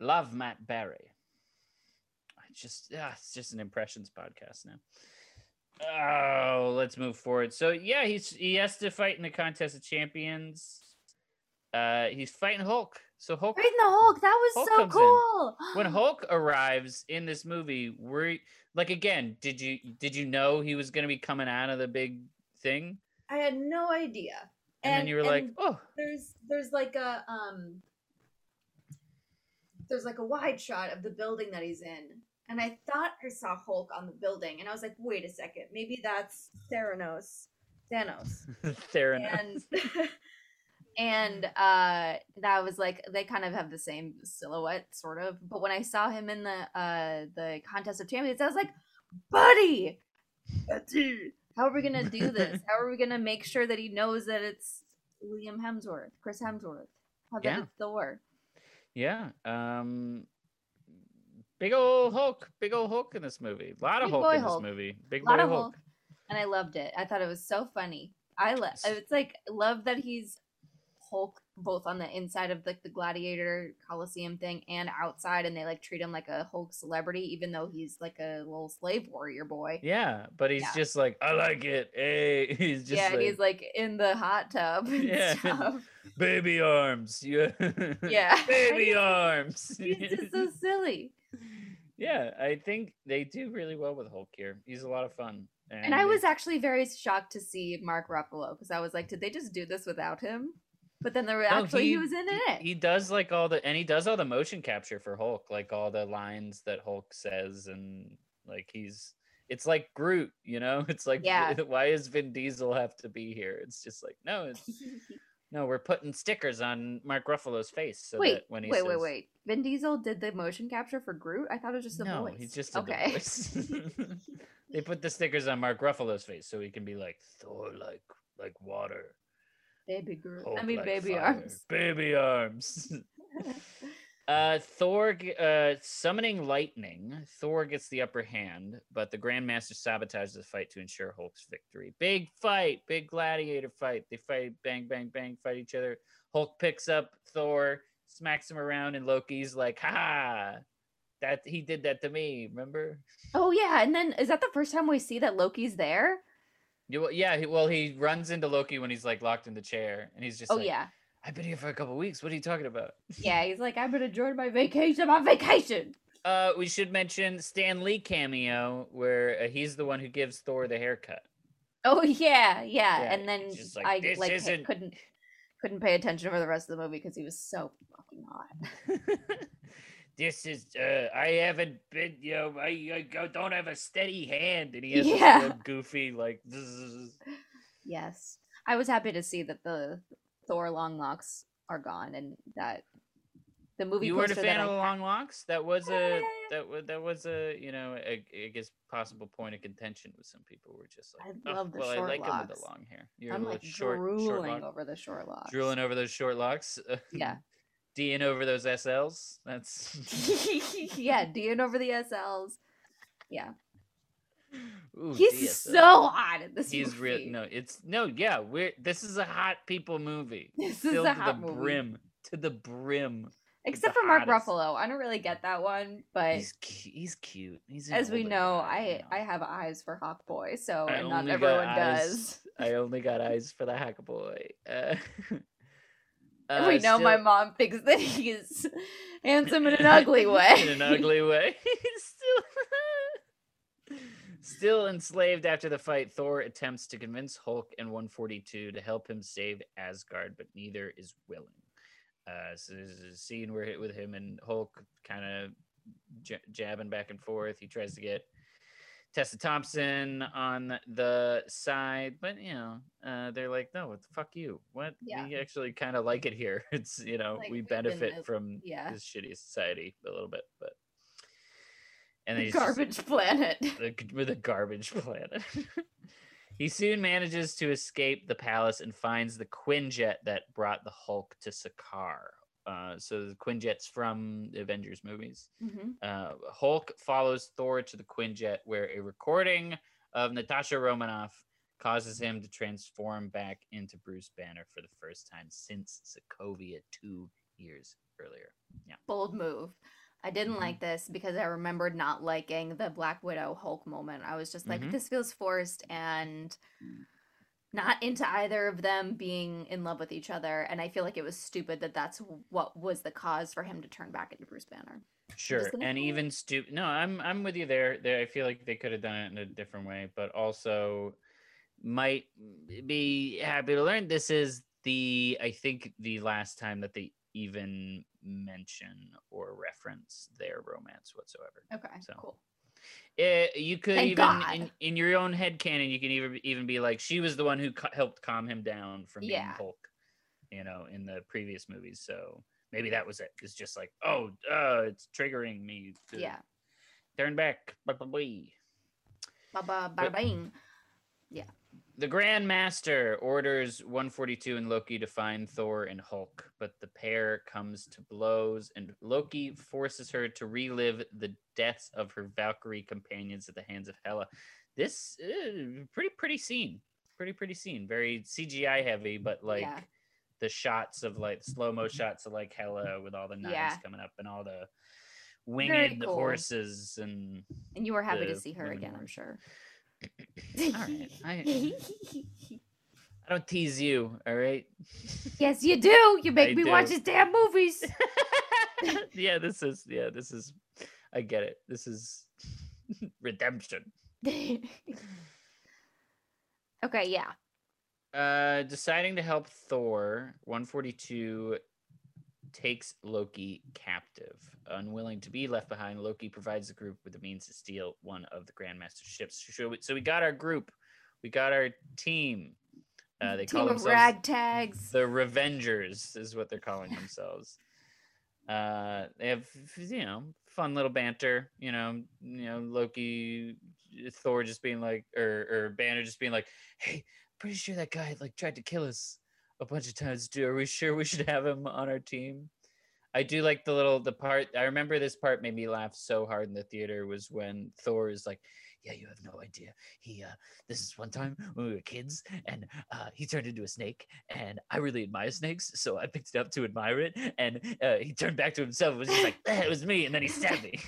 Love Matt Berry. I just yeah, it's just an impressions podcast now. Oh, let's move forward. So yeah, he's he has to fight in the contest of champions. Uh he's fighting Hulk. So Hulk Right in the Hulk, that was Hulk so in. cool. when Hulk arrives in this movie, were like again, did you did you know he was gonna be coming out of the big thing? I had no idea. And, then you were like, oh, there's there's like a um there's like a wide shot of the building that he's in. And I thought I saw Hulk on the building, and I was like, wait a second, maybe that's Theranos. Thanos. Theranos. and and uh that was like they kind of have the same silhouette sort of but when i saw him in the uh the contest of champions i was like buddy how are we gonna do this how are we gonna make sure that he knows that it's liam hemsworth chris hemsworth how Yeah. thor Yeah. Um Big old Hulk. Big old Hulk in this movie. A lot of Hulk in this movie. Big lot boy of Hulk. Hulk, and I loved it. I thought it was so funny. I love. It's like love that he's Hulk both on the inside of like the Gladiator Coliseum thing and outside, and they like treat him like a Hulk celebrity, even though he's like a little slave warrior boy. Yeah, but he's Yeah. just like, I like it. Hey, eh. he's just yeah, like, he's like in the hot tub. And Yeah. baby arms. Yeah. Yeah. baby arms. He's just so silly. yeah, I think they do really well with Hulk here. He's a lot of fun. And I was actually very shocked to see Mark Ruffalo because I was like, did they just do this without him? But then there were No, actually he, was in he, it. He does like all the and he does all the motion capture for Hulk, like all the lines that Hulk says, and like he's it's like Groot, you know? It's like Yeah. why does Vin Diesel have to be here? It's just like no, it's, no, we're putting stickers on Mark Ruffalo's face so wait, that when he wait, says, wait, wait. Vin Diesel did the motion capture for Groot. I thought it was just the no, voice. he just okay. the voice. they put the stickers on Mark Ruffalo's face so he can be like Thor, like like water. Baby Groot. I mean, like baby fire, arms. Baby arms. Uh, Thor uh, summoning lightning. Thor gets the upper hand, but the Grandmaster sabotages the fight to ensure Hulk's victory. Big fight, big gladiator fight. They fight, bang, bang, bang, fight each other. Hulk picks up Thor, smacks him around, and Loki's like, "Ha! That he did that to me. Remember? oh yeah, and then is that the first time we see that Loki's there? Yeah. He, well, he runs into Loki when he's like locked in the chair, and he's just oh like, yeah, I've been here for a couple weeks. What are you talking about?" yeah. He's like, I'm gonna join my vacation. My vacation. Uh, we should mention Stan Lee cameo where uh, he's the one who gives Thor the haircut. Oh yeah, yeah. Yeah, and then like, I like isn't-" couldn't couldn't pay attention for the rest of the movie because he was so fucking hot. this is uh, I haven't been you know I, I go- don't have a steady hand, and he has Yeah. goofy like. "Zzz." Yes, I was happy to see that the Thor long locks are gone and that the movie. You weren't a fan of I long locks. That was a that was that was a you know a, I guess possible point of contention with some people. Were just like, I "Oh, love the well, short I like him with the long hair. You're I'm like short, short drooling lock. over the short locks. drooling over those short locks. Yeah. D'ing over those SLs. That's yeah, DN over the SLs. Yeah, Ooh, he's DSL. so hot in this He's real. No, it's no. Yeah, we're. This is a hot people movie. This is Filled a to hot the movie. brim. To the brim. Except the for Mark hottest. Ruffalo, I don't really get that one, but He's cu- he's cute. He's as we know, guy, you I know. I have eyes for Hawk Boy, so I not everyone eyes- does. I only got eyes for the hack boy. Uh, And we uh, know my mom thinks that he's handsome in an ugly way. in an ugly way. still, still enslaved after the fight, Thor attempts to convince Hulk and 142 to help him save Asgard, but neither is willing. Uh, so there's a scene where hit with him and Hulk kind of j- jabbing back and forth. He tries to get Tessa Thompson on the side, but you know, uh, they're like, no, what the fuck you? What? Yeah. We actually kind of like it here. It's you know, Like, we been benefit from yeah. this shitty society a little bit, but and just- Garbage planet. with a garbage planet. he soon manages to escape the palace and finds the Quinjet that brought the Hulk to Sakaar. Uh, so the Quinjet's from the Avengers movies. hmm Uh, Hulk follows Thor to the Quinjet, where a recording of Natasha Romanoff causes him to transform back into Bruce Banner for the first time since Sokovia two years earlier. Yeah, bold move. I didn't Mhm. like this because I remembered not liking the Black Widow Hulk moment. I was just like, Mhm. this feels forced and not into either of them being in love with each other. And I feel like it was stupid that that's what was the cause for him to turn back into Bruce Banner. Sure, and even stupid. No, I'm I'm with you there. There, I feel like they could have done it in a different way, but also might be happy to learn this is the I think the last time that they even mention or reference their romance whatsoever. Okay, So, cool. Eh, you could Thank even in, in your own head canon, you can even even be like she was the one who helped calm him down from being Yeah. Hulk, you know, in the previous movies. So maybe that was it. It's just like, oh, uh, it's triggering me to Yeah. turn back. But- bada bing. The Grand Master orders 142 and Loki to find Thor and Hulk, but the pair comes to blows, and Loki forces her to relive the deaths of her Valkyrie companions at the hands of Hela. This uh, pretty pretty scene, pretty pretty scene. Very CGI heavy, but like Yeah. the shots of like slow mo shots of like Hela with all the knives Yeah. coming up and all the winged cool. horses and And you were happy to see her again, I'm sure. All right. I, I don't tease you, all right. yes, you do. You make I me watch do. his damn movies. yeah, this is yeah, this is I get it. This is redemption. okay, yeah. Uh deciding to help Thor, 142 takes Loki captive. Unwilling to be left behind, Loki provides the group with the means to steal one of the Grandmaster's ships. So we, so we got our group. We got our team. Uh, they Team call themselves ragtags. the Revengers is what they're calling themselves. Uh, they have you know fun little banter. You know, you know Loki, Thor just being like, or or Banner just being like, "Hey, pretty sure that guy like tried to kill us a bunch of times. Do are we sure we should have him on our team?" I do like the little the part. I remember this part made me laugh so hard in the theater was when Thor is like, "Yeah, you have no idea. He uh, this is one time when we were kids and uh, he turned into a snake and i really admire snakes so i picked it up to admire it and uh, he turned back to himself it was just like "Eh, it was me and then he stabbed me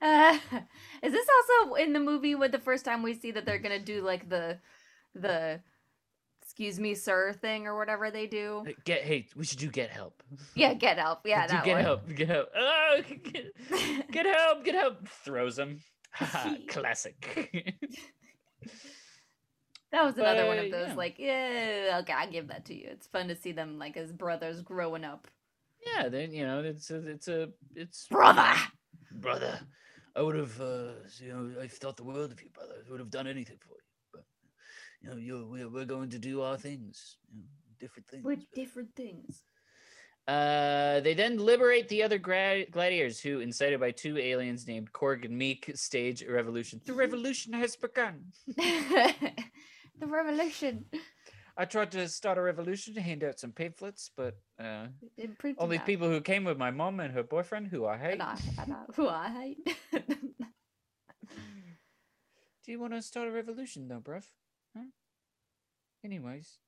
uh, is this also in the movie with the first time we see that they're gonna do like the the excuse me sir thing or whatever they do? get hey we should do get help Yeah, get help. Yeah, that get one. help get help oh, get, get help get help throws him classic That was another one Uh, of those yeah. like, yeah, okay, I give that to you. It's fun to see them like as brothers growing up. yeah then you know it's a it's a it's Brother. brother i would have uh you know i thought the world of you brother i would have done anything for you but you know you're we're, we're going to do our things you know, different things We're different things. Uh, they then liberate the other gra- gladiators who, incited by two aliens named Korg and Meek, stage a revolution. The revolution has begun. the revolution. I tried to start a revolution to hand out some pamphlets, but uh, It printed only out. people who came with my mom and her boyfriend, who I hate. And I, and I, who I hate. Do you want to start a revolution, though, bruv? Anyways.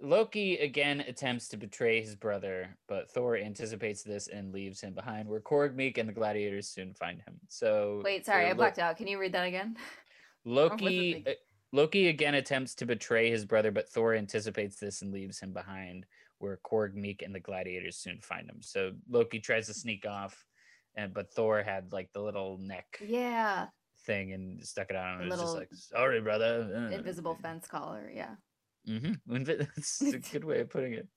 Loki again attempts to betray his brother, but Thor anticipates this and leaves him behind, where Korg Meek and the gladiators soon find him. So Wait, sorry, uh, I Lo- blacked out. Can you read that again? Loki uh, Loki again attempts to betray his brother, but Thor anticipates this and leaves him behind, where Korg Meek and the gladiators soon find him. So Loki tries to sneak off, and but Thor had like the little neck Yeah, thing and stuck it on. and it was just like, "Sorry, brother." uh, invisible fence collar. Yeah. Mm-hmm. That's a good way of putting it.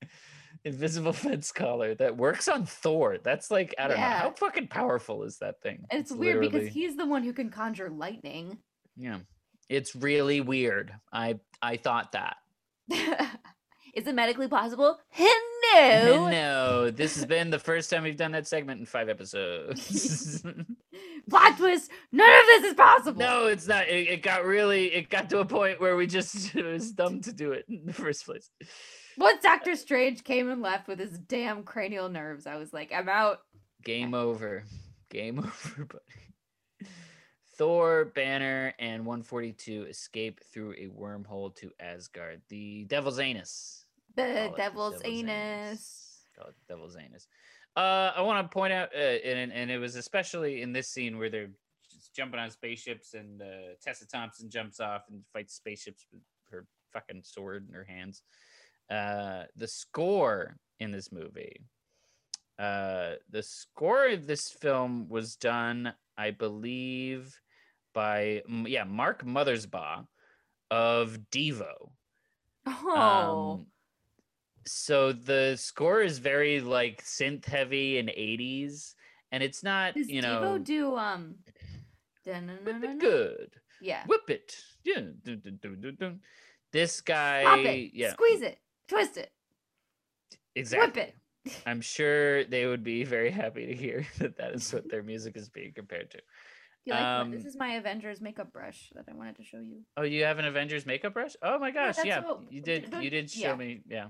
Invisible fence collar that works on Thor. That's like I don't know how fucking powerful is that thing. And it's, weird because he's the one who can conjure lightning. yeah, it's really weird. I I thought that. Is it medically possible? No. no, this has been the first time we've done that segment in five episodes. Plot twist. None of this is possible. no, it's not. It, it got really. It got to a point where we just it was dumb to do it in the first place. Once Doctor Strange came and left with his damn cranial nerves, I was like, I'm out. Game over. Game over, buddy. Thor, Banner, and 142 escape through a wormhole to Asgard. The Devil's Anus. The it the devil's anus. Call it the Devil's Anus. Uh, I want to point out, uh, and and it was especially in this scene where they're just jumping on spaceships, and uh, Tessa Thompson jumps off and fights spaceships with her fucking sword in her hands. Uh, the score in this movie, uh, the score of this film was done, I believe, by yeah Mark Mothersbaugh of Devo. Oh. Um, so the score is very like synth heavy and 80s, and it's not Does you Devo know do um? whip it good, Yeah. whip it, yeah. dun, dun, dun. This guy, Pop it. yeah, Squeeze it. Twist it. exactly. Whip it. I'm sure they would be very happy to hear that that is what their music is being compared to. You like what- this Um, is my Avengers makeup brush that I wanted to show you. Oh, you have an Avengers makeup brush? Oh my gosh, that's yeah, what- you did. You did show yeah. me. Yeah,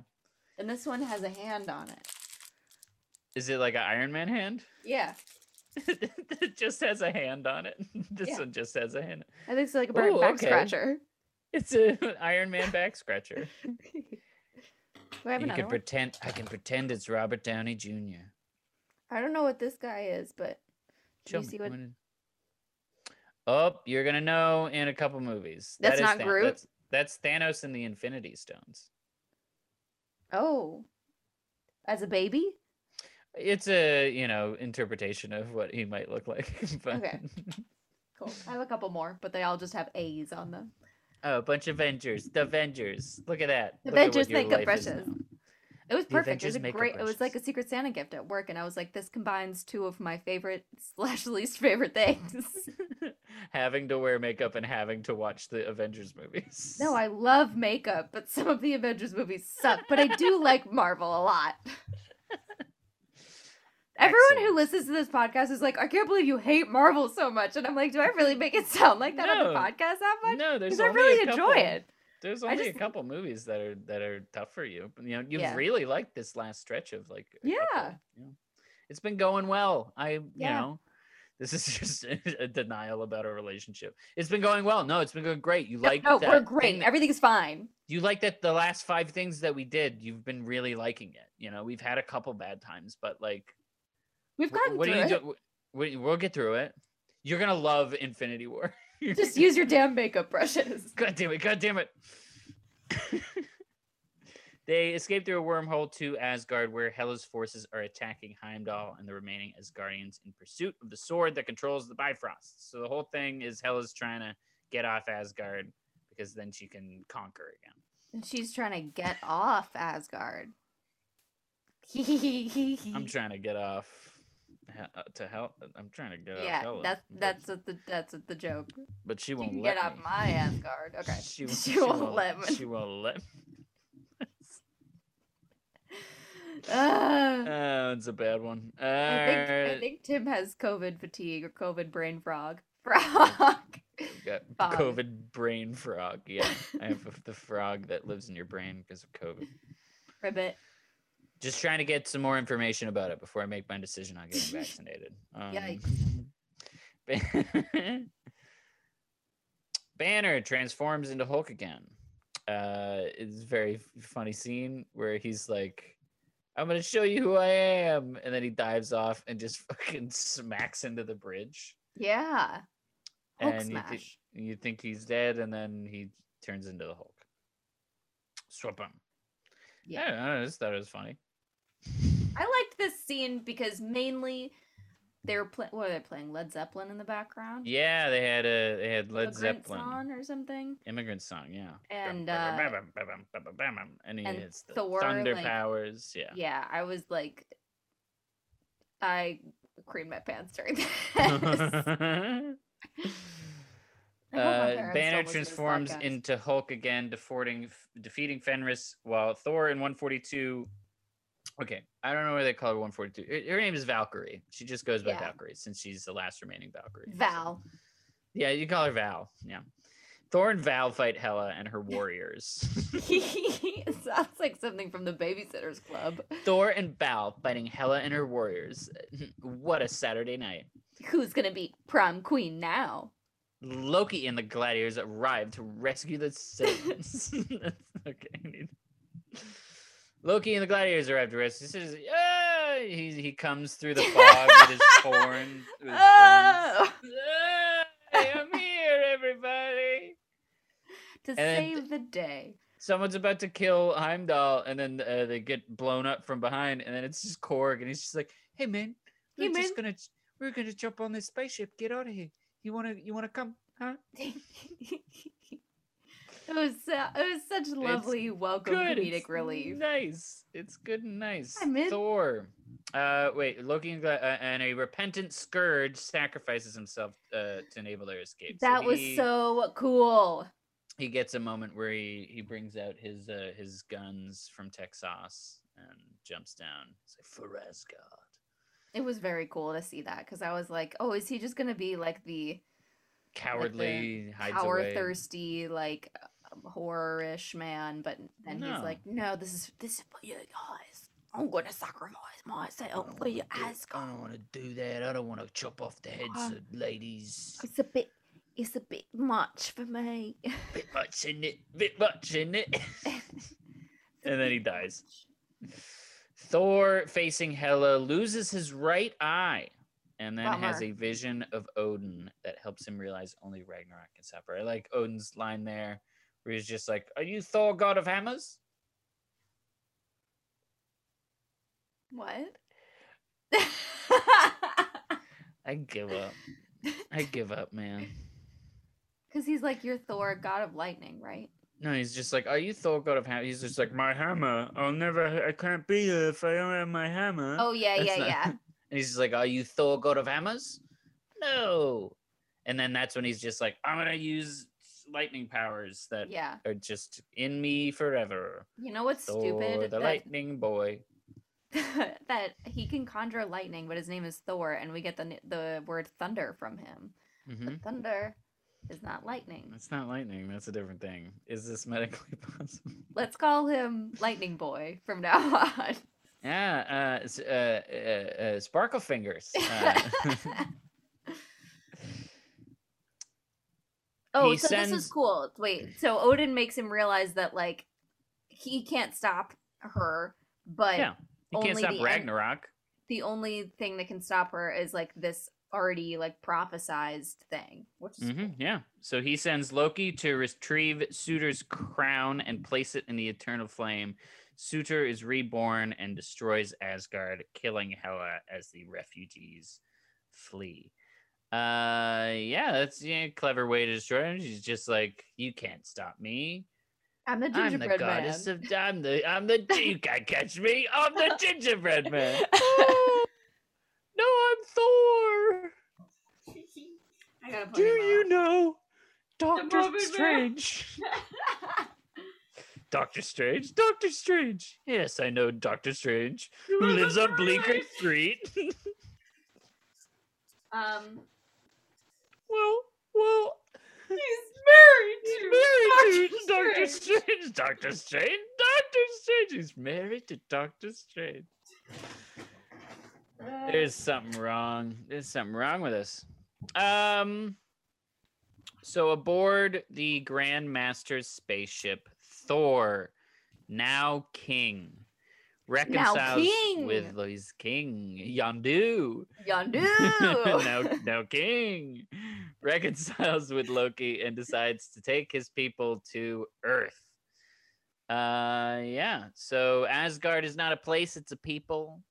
And this one has a hand on it. is it like an Iron Man hand? Yeah. it just has a hand on it. This Yeah. one just has a hand. I think it's like a back Ooh, back okay. scratcher. It's an Iron Man back scratcher. Do I have You can one? pretend. I can pretend it's Robert Downey Jr. I don't know what this guy is, but Show you see what- Oh, you're gonna know in a couple movies. That's That is not Than- Groot? That's, that's Thanos and the Infinity Stones. Oh, as a baby. It's a you know interpretation of what he might look like. but- Okay. Cool. I have a couple more, but they all just have A's on them. Oh, a bunch of Avengers. The Avengers. Look at that. The Look Avengers your makeup life is brushes. now. It was perfect. It was a great. It was like a. Secret Santa gift at work, and I was like, this combines two of my favorite slash least favorite things. having to wear makeup and having to watch the Avengers movies. no, I love makeup, but some of the Avengers movies suck. But I do like Marvel a lot. Everyone who listens to this podcast is like, I can't believe you hate Marvel so much. And I'm like, do I really make it sound like that on the podcast that much? No, there's Because I really enjoy it. There's only just- a couple movies that are that are tough for you. You know, you've Yeah. really liked this last stretch of like Yeah. couple, you know. It's been going well. I you Yeah. know this is just a denial about a relationship. It's been going well. No, it's been going great. You No, like no, we're great. that- Everything's fine. you like that the last five things that we did, you've been really liking it. You know, we've had a couple bad times, but like We've gotten what through do you it. do? We, we'll get through it. You're gonna love Infinity War. Just use your damn makeup brushes. God damn it! God damn it! they escape through a wormhole to Asgard, where Hela's forces are attacking Heimdall and the remaining Asgardians in pursuit of the sword that controls the Bifrost. So the whole thing is Hela's trying to get off Asgard because then she can conquer again. And she's trying to get off Asgard. I'm trying to get off he- to hell. I'm trying to get off yeah, that's that's what the that's what the joke. But she won't let get off me. my Asgard. Okay. She, She won't let me. She won't let me. Ah. Oh, it's a bad one. Uh, I think I think Tim has COVID fatigue or COVID brain frog. Frog. got Frog. COVID brain frog. Yeah, I have the frog that lives in your brain because of COVID. Ribbit. Just trying to get some more information about it before I make my decision on getting vaccinated. Um, Yikes. Banner transforms into Hulk again. uh, is a very funny scene where he's like, "I'm gonna show you who I am," and then he dives off and just fucking smacks into the bridge. Yeah. Hulk and you, thi- smash. you think he's dead, and then he turns into the Hulk. Swap him. Yeah. Yeah, I just thought it was funny. I liked this scene because mainly they were playing. What are they playing? Led Zeppelin in the background. Yeah, they had a they had Led Immigrant Zeppelin song or something. immigrant song, yeah. And, uh, and he and hits the Thor, thunder like- powers. Yeah. Yeah, I was like, I creamed my pants during this. Hope my Uh, Banner don't listen to this transforms into Hulk again, defeating, defeating Fenris, while Thor in 142. Okay, I don't know why they call her 142. Her, her name is Valkyrie. She just goes by Yeah. Valkyrie since she's the last remaining Valkyrie. so- Val. Yeah, you call her Val. Yeah. Thor and Val fight Hela and her warriors. sounds like something from the Babysitters Club. Thor and Val fighting Hela and her warriors. What a Saturday night. Who's gonna be prom queen now? Loki and the gladiators arrive to rescue the citizens. okay. I need- Loki and the gladiators arrive to rescue the citizens. Yeah! He, he comes through the fog with his horn. With his Oh! horns. I'm here, everybody. To then- save the day. Someone's about to kill Heimdall, and then uh, they get blown up from behind, and then it's just Korg, and he's just like, "Hey, man, we're just gonna we're gonna jump on this spaceship. Get out of here. You wanna you wanna come, huh?" it was uh, it was such lovely welcome good. comedic it's relief. Nice. It's good and nice. I'm in. Thor. Uh, wait. Loki and, uh, and a repentant Skurge sacrifices himself uh, to enable their escape. That was he, so cool. He gets a moment where he he brings out his uh, his guns from Texas and jumps down. He's like. It was very cool to see that because I was like, oh, is he just gonna be like the Cowardly hides power away. thirsty like horror-ish man? But then No. he's like, no, this is this is for you guys. I'm gonna sacrifice myself for you, I don't want to do that. I don't want to chop off the heads Uh, of ladies. It's a bit, it's a bit much for me. Bit much in it. Bit much in it. and then he dies. Thor facing Hela loses his right eye and then has a vision of Odin that helps him realize only Ragnarok can separate. I like Odin's line there where he's just like, Are you Thor, god of hammers? what? I give up. I give up, man. Because he's like, you're Thor, god of lightning, right? No, he's just like, Are you Thor, god of hammer? He's just like, My hammer. I'll never, I can't be here if I don't have my hammer. Oh yeah, That's yeah, not- yeah. And he's just like, Are you Thor, god of hammers? No. And then that's when he's just like, I'm to use lightning powers that Yeah. are just in me forever. You know what's Thor, stupid? the That, lightning boy. that he can conjure lightning, but his name is Thor, and we get the the word thunder from him. hmm But thunder is not lightning. It's not lightning. That's a different thing. Is this medically possible? Let's call him Lightning Boy from now on. Yeah, uh, uh, uh, uh, sparkle fingers. Uh, oh, He so this is cool. Wait, so Odin makes him realize that like he can't stop her, but yeah, you can't stop the en- Ragnarok. the only thing that can stop her is like this already like prophesized thing, which is hmm yeah. So he sends Loki to retrieve Surtur's crown and place it in the eternal flame. Suitor is reborn and destroys Asgard, killing Hela as the refugees flee. Uh, yeah, that's yeah, a clever way to destroy him. She's just like, you can't stop me. I'm the gingerbread I'm the gingerbread man. goddess of I'm the I'm the you can't catch me. I'm the gingerbread man. no, I'm Thor. I gotta Do you on. know Doctor Strange? Doctor Strange? Doctor Strange. Yes, I know Doctor Strange, who lives on Bleecker Street. um, well, well, he's married he's to married to Doctor Doctor Strange. Strange. Doctor Strange. Doctor Strange. He's married to Doctor Strange. There's something wrong. There's something wrong with us. Um. So aboard the Grand Master's spaceship, Thor, now king, reconciles king. with his king Yondu. Yondu. now, now king reconciles with Loki and decides to take his people to Earth. Uh, yeah. So Asgard is not a place; it's a people.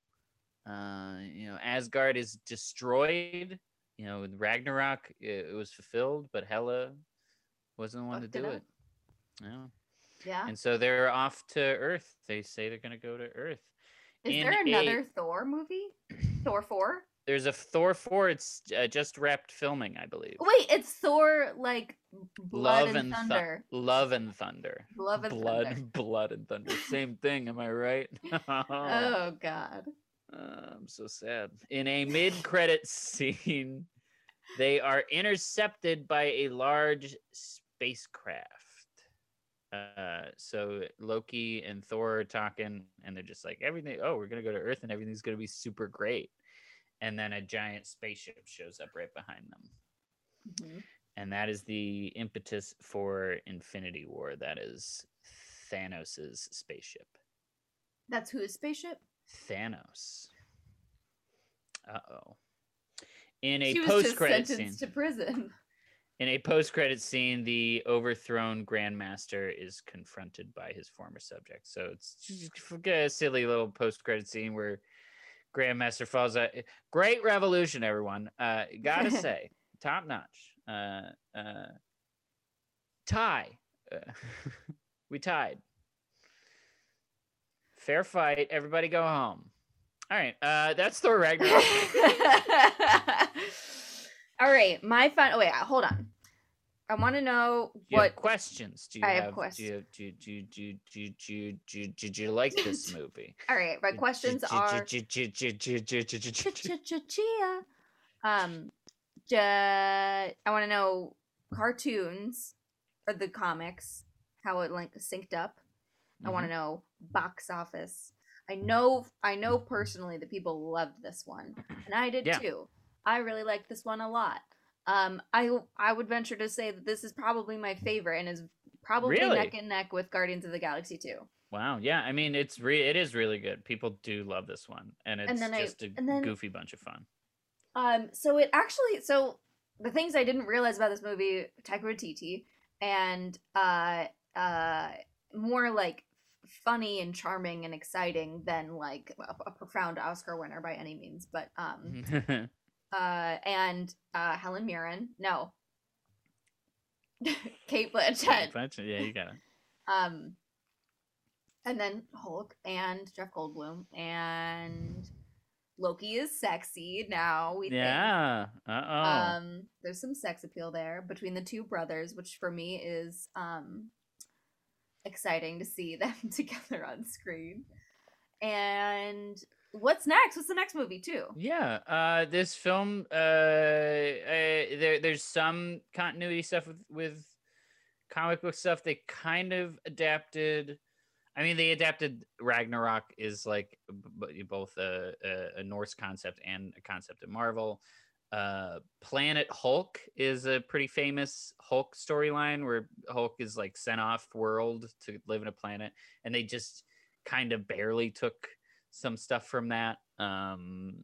Uh, you know, Asgard is destroyed. You know, with Ragnarok, it, it was fulfilled, but Hela wasn't the one Fucked to do up. it. Yeah. Yeah. And so they're off to Earth. They say they're gonna go to Earth. Is in there a- another Thor movie? Thor 4? There's a Thor four. It's uh, just wrapped filming, I believe. Wait, it's Thor like Blood Love and, and Thu- Thunder. Love and Thunder. Love and blood, Thunder. blood and thunder. Same thing, am I right? Oh god. Uh, I'm so sad. In a mid-credit scene, they are intercepted by a large spacecraft. Uh, so Loki and Thor are talking, and they're just like, everything. Oh, we're gonna go to Earth, and everything's gonna be super great. And then a giant spaceship shows up right behind them, Mhm. and that is the impetus for Infinity War. That is Thanos's spaceship. That's whose spaceship? Thanos. Uh oh. In a just post-credit scene, to prison. in a post-credit scene, the overthrown Grandmaster is confronted by his former subject. So it's just a silly little post-credit scene where Grandmaster falls out. Great revolution, everyone. Uh, gotta say, top notch. Uh, uh, tie. Uh, we tied. Fair fight. Everybody go home. All right. Uh, that's Thor Ragnarok. All right, my fun. Oh wait, hold on. I want to know Do you have what. questions? Do you I have questions. Do you, do, do, do, do, do, did you like this movie? All right, my questions are. Chia. Um, I want to know cartoons or the comics, how it like synced up. I want to know box office. I know, I know personally that people loved this one, and I did too. I really liked this one a lot. Um, I I would venture to say that this is probably my favorite and is probably Really? neck and neck with Guardians of the Galaxy 2. Wow. Yeah. I mean, it's re- it is really good. People do love this one, and it's then just a and then- goofy bunch of fun. Um, so it actually, so the things I didn't realize about this movie, Taika Waititi, and uh, uh, more like funny and charming and exciting than like a, a profound Oscar winner by any means, but um, uh, and uh, Helen Mirren, no, Cate Blanchett, yeah, you got it. um, and then Hulk and Jeff Goldblum and Loki is sexy now. We. Yeah. Uh oh. Um, there's some sex appeal there between the two brothers, which for me is um exciting to see them together on screen. And what's next? What's the next movie too? Yeah, uh, this film, uh, uh, there, there's some continuity stuff with, with comic book stuff. They kind of adapted. I mean, they adapted Ragnarok is like b- both a, a, a Norse concept and a concept of Marvel. Uh, Planet Hulk is a pretty famous Hulk storyline where Hulk is like sent off world to live in a planet, and they just kind of barely took some stuff from that. Um,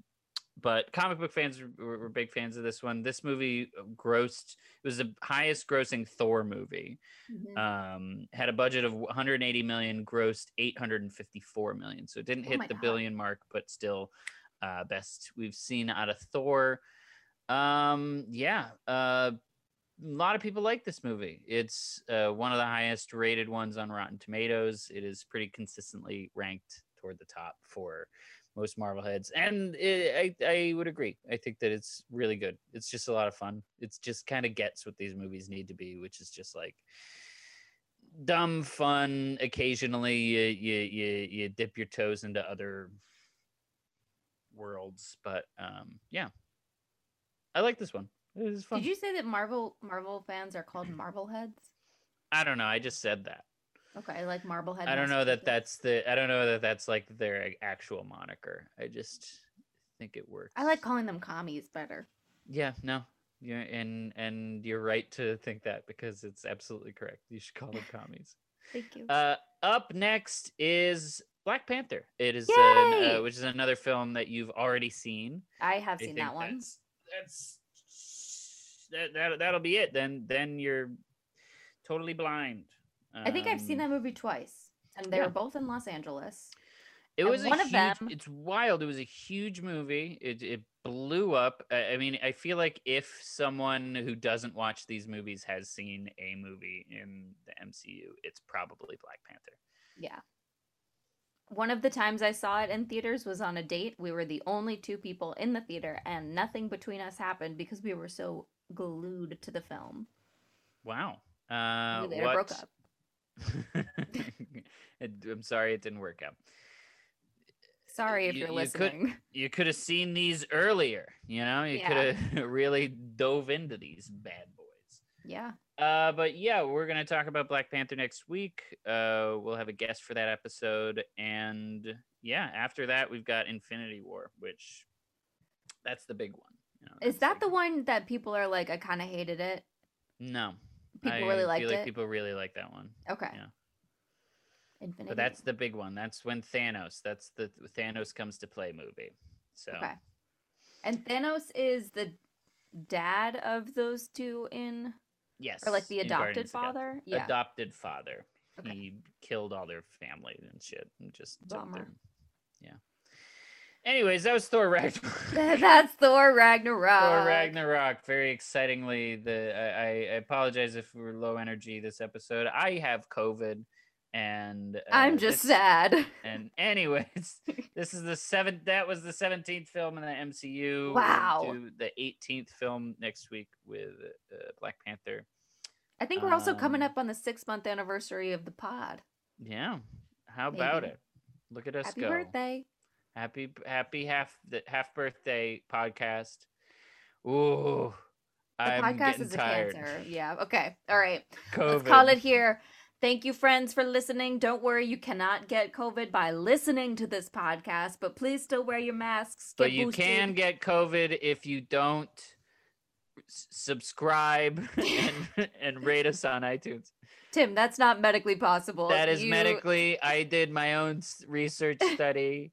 but comic book fans were, were big fans of this one. This movie grossed it was the highest grossing Thor movie. Mhm. Um, had a budget of 180 million, grossed 854 million. So it didn't Oh hit my the God. billion mark, but still uh, best we've seen out of Thor. Um, yeah, uh, a lot of people like this movie. It's uh, one of the highest rated ones on Rotten Tomatoes. It is pretty consistently ranked toward the top for most Marvel heads, and it, I I would agree. I think that it's really good. It's just a lot of fun. It's just kind of gets what these movies need to be, which is just like dumb fun. Occasionally, you you you, you dip your toes into other worlds, but um, yeah, I like this one. It is fun. Did you say that Marvel Marvel fans are called Marvel heads? I don't know. I just said that. Okay, I like Marblehead. I don't know that that's the. I don't know that that's like their actual moniker. I just think it works. I like calling them commies better. Yeah. No. Yeah, and and you're right to think that because it's absolutely correct. You should call them commies. Thank you. Uh, up next is Black Panther. It is, an, uh, which is another film that you've already seen. I have I seen that one. That's, that's that, that that'll be it. Then then you're totally blind. I think I've seen Um, that movie twice, and they yeah. were both in Los Angeles. It was a one of huge, them- It's wild. It was a huge movie. It it blew up. I I mean, I feel like if someone who doesn't watch these movies has seen a movie in the MCU, it's probably Black Panther. Yeah. One of the times I saw it in theaters was on a date. We were the only two people in the theater, and nothing between us happened because we were so glued to the film. Wow. Uh, we later what... broke up. I'm sorry it didn't work out. Sorry if You- you're you could- listening. You could have seen these earlier. You know, you Yeah. could have really dove into these bad boys. Yeah. Uh, but yeah, we're gonna talk about Black Panther next week. Uh, we'll have a guest for that episode, and yeah, after that we've got Infinity War, which that's the big one. You know, Is that the one that people are like, I kind of hated it? No, People I really liked feel like it. people really like that one. Okay. yeah. Infinity. But that's the big one. That's when Thanos. That's the Thanos comes to play movie. So okay. And Thanos is the dad of those two in, yes, or like the adopted Guardians of the Galaxy. father. Yeah. Adopted father. Okay. He killed all their family and shit, and just took Bummer. Yeah. Anyways, that was Thor Ragnarok. that's Thor Ragnarok. Thor Ragnarok. Very excitingly, the I, I apologize if we're low energy this episode. I have COVID, and uh, I'm just this- sad. And anyways, this is the seventh. That was the seventeenth film in the MCU. We'll Wow. the eighteenth film next week with uh, Black Panther. I think we're also coming Um, up on the six month anniversary of the pod. Yeah. How about it? Look at us Happy go. birthday. Happy happy half the half birthday podcast. Ooh. The I'm podcast getting is a tired. cancer. Yeah. Okay. All right. COVID. Let's call it here. Thank you, friends, for listening. Don't worry, you cannot get COVID by listening to this podcast, but please still wear your masks. but you boosted. can get COVID if you don't subscribe and, and rate us on iTunes. Tim, that's not medically possible. That is You- medically. I did my own research study.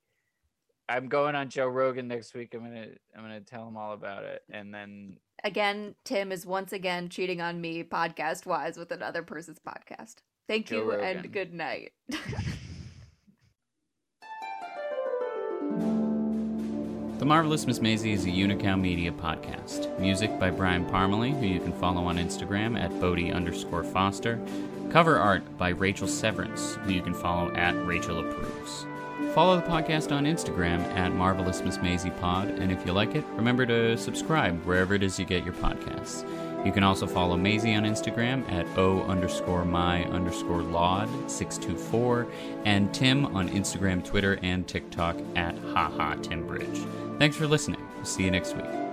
I'm going on Joe Rogan next week. I'm gonna I'm gonna tell him all about it, and then Again, Tim is once again cheating on me podcast wise with another person's podcast. Thank Joe you Rogan. and good night. The Marvelous Miss Maisie is a Unicow Media podcast. Music by Brian Parmalee, who you can follow on Instagram at Bodie underscore Foster. Cover art by Rachel Severance, who you can follow at Rachel Approves. Follow the podcast on Instagram at Marvelous Miss Pod, and if you like it, remember to subscribe wherever it is you get your podcasts. You can also follow Maisie on Instagram at O underscore my underscore laud 624 and Tim on Instagram, Twitter, and TikTok at haha Tim Bridge. Thanks for listening. We'll See you next week.